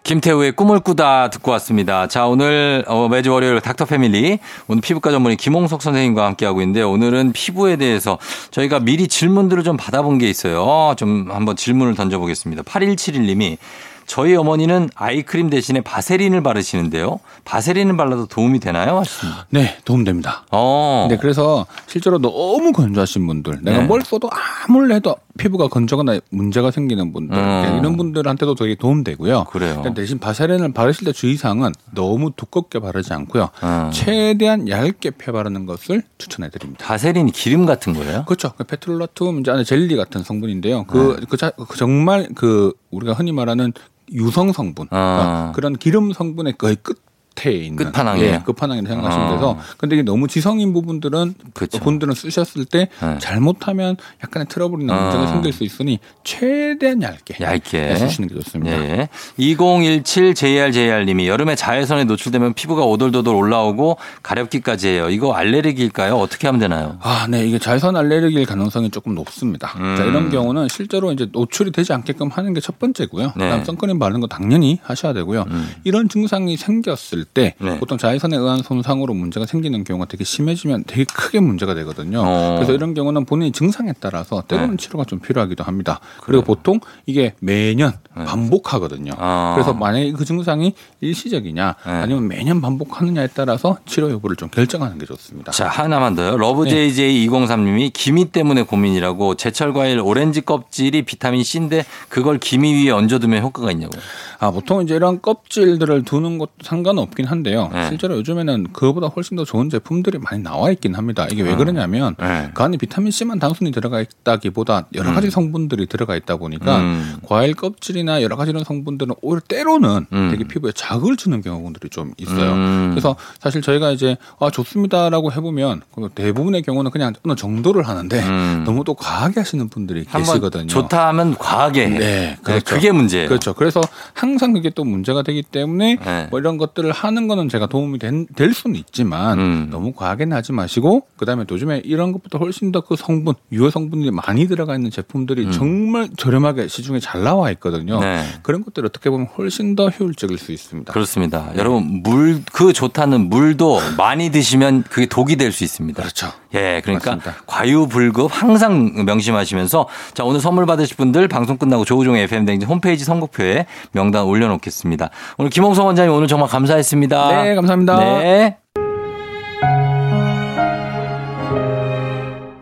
김태우의 꿈을 꾸다 듣고 왔습니다. 자, 오늘 어, 매주 월요일 닥터 패밀리 오늘 피부과 전문의 김홍석 선생님과 함께 하고 있는데 오늘은 피부에 대해서 저희가 미리 질문들을 좀 받아본 게 있어요. 좀 한번 질문을 던져보겠습니다. 8171님이 저희 어머니는 아이크림 대신에 바세린을 바르시는데요. 바세린을 발라도 도움이 되나요? 하셨습니다. 네, 도움됩니다. 어. 네, 그래서 실제로 너무 건조하신 분들, 내가 네. 뭘 써도 아무리 해도 피부가 건조거나 문제가 생기는 분들, 음. 네, 이런 분들한테도 되게 도움되고요. 그래요. 대신 바세린을 바르실 때 주의사항은 너무 두껍게 바르지 않고요. 음. 최대한 얇게 펴 바르는 것을 추천해드립니다. 바세린이 기름 같은 거예요? 그렇죠. 그 페트롤라툼 이제 안에 젤리 같은 성분인데요. 그, 그, 자- 그 정말 그 우리가 흔히 말하는 유성 성분, 아. 그런 기름 성분의 거의 끝 에 있는 끝판왕이에요? 예, 끝판왕이 생각하시면 아. 돼서 근데 이게 너무 지성인 부분들은 그쵸. 분들은 쓰셨을 때 네. 잘못하면 약간의 트러블이나 아. 문제가 생길 수 있으니 최대한 얇게 얇게 네, 쓰시는 게 좋습니다. 예. 2017JRJR님이 여름에 자외선에 노출되면 피부가 오돌도돌 올라오고 가렵기까지 해요. 이거 알레르기일까요? 어떻게 하면 되나요? 아, 네. 이게 자외선 알레르기일 가능성이 조금 높습니다. 음. 자, 이런 경우는 실제로 이제 노출이 되지 않게끔 하는 게 첫 번째고요. 네. 그다음 선크림 바르는 거 당연히 하셔야 되고요. 음. 이런 증상이 생겼을 때 네. 보통 자외선에 의한 손상으로 문제가 생기는 경우가 되게 심해지면 되게 크게 문제가 되거든요. 어. 그래서 이런 경우는 본인의 증상에 따라서 때로는 네. 치료가 좀 필요하기도 합니다. 그리고 보통 이게 매년 반복하거든요. 네. 아. 그래서 만약에 그 증상이 일시적이냐 네. 아니면 매년 반복하느냐에 따라서 치료 여부를 좀 결정하는 게 좋습니다. 자, 하나만 더요. 네. 러브JJ203님이 기미 때문에 고민이라고 제철 과일 오렌지 껍질이 비타민 C인데 그걸 기미 위에 얹어두면 효과가 있냐고요. 아, 보통 이제 이런 껍질들을 두는 것도 상관없 긴 한데요. 네. 실제로 요즘에는 그거보다 훨씬 더 좋은 제품들이 많이 나와 있긴 합니다. 이게 왜 아. 그러냐면 네. 그 안에 비타민 C만 단순히 들어가 있다기보다 여러 가지 성분들이 들어가 있다 보니까 음. 과일 껍질이나 여러 가지 이런 성분들은 오히려 때로는 음. 되게 피부에 자극을 주는 경우들이 좀 있어요. 음. 그래서 사실 저희가 이제 아 좋습니다라고 해보면 그 대부분의 경우는 그냥 어느 정도를 하는데 음. 너무 또 과하게 하시는 분들이 계시거든요. 좋다 하면 과하게 해. 네, 그렇죠. 그게 문제예요. 그렇죠. 그래서 항상 그게 또 문제가 되기 때문에 네. 뭐 이런 것들을 하는 거는 제가 도움이 된- 될 수는 있지만 음. 너무 과하게는 하지 마시고 그다음에 요즘에 이런 것보다 훨씬 더 그 성분 유효 성분이 많이 들어가 있는 제품들이 정말 저렴하게 시중에 잘 나와 있거든요. 음. 네. 그런 것들 어떻게 보면 훨씬 더 효율적일 수 있습니다. 그렇습니다. 여러분 물 그 좋다는 물도 많이 드시면 그게 독이 될 수 있습니다. 그렇죠. 예, 그러니까 맞습니다. 과유불급 항상 명심하시면서 자 오늘 선물 받으실 분들 방송 끝나고 조우종의 FM 댕진 홈페이지 선곡표에 명단 올려놓겠습니다. 오늘 김홍성 원장님 오늘 정말 감사했 습니다. 네, 감사합니다. 네.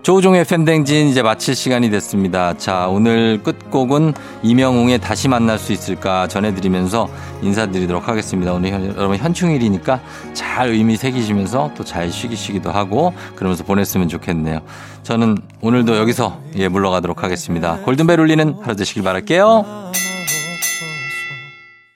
조우종의 팬댕진 이제 마칠 시간이 됐습니다. 자, 오늘 끝곡은 이명웅의 다시 만날 수 있을까 전해드리면서 인사드리도록 하겠습니다. 오늘 현- 여러분 현충일이니까 잘 의미 새기시면서 또 잘 쉬기시기도 하고 그러면서 보냈으면 좋겠네요. 저는 오늘도 여기서 예, 물러가도록 하겠습니다. 골든벨 울리는 하루 되시길 바랄게요.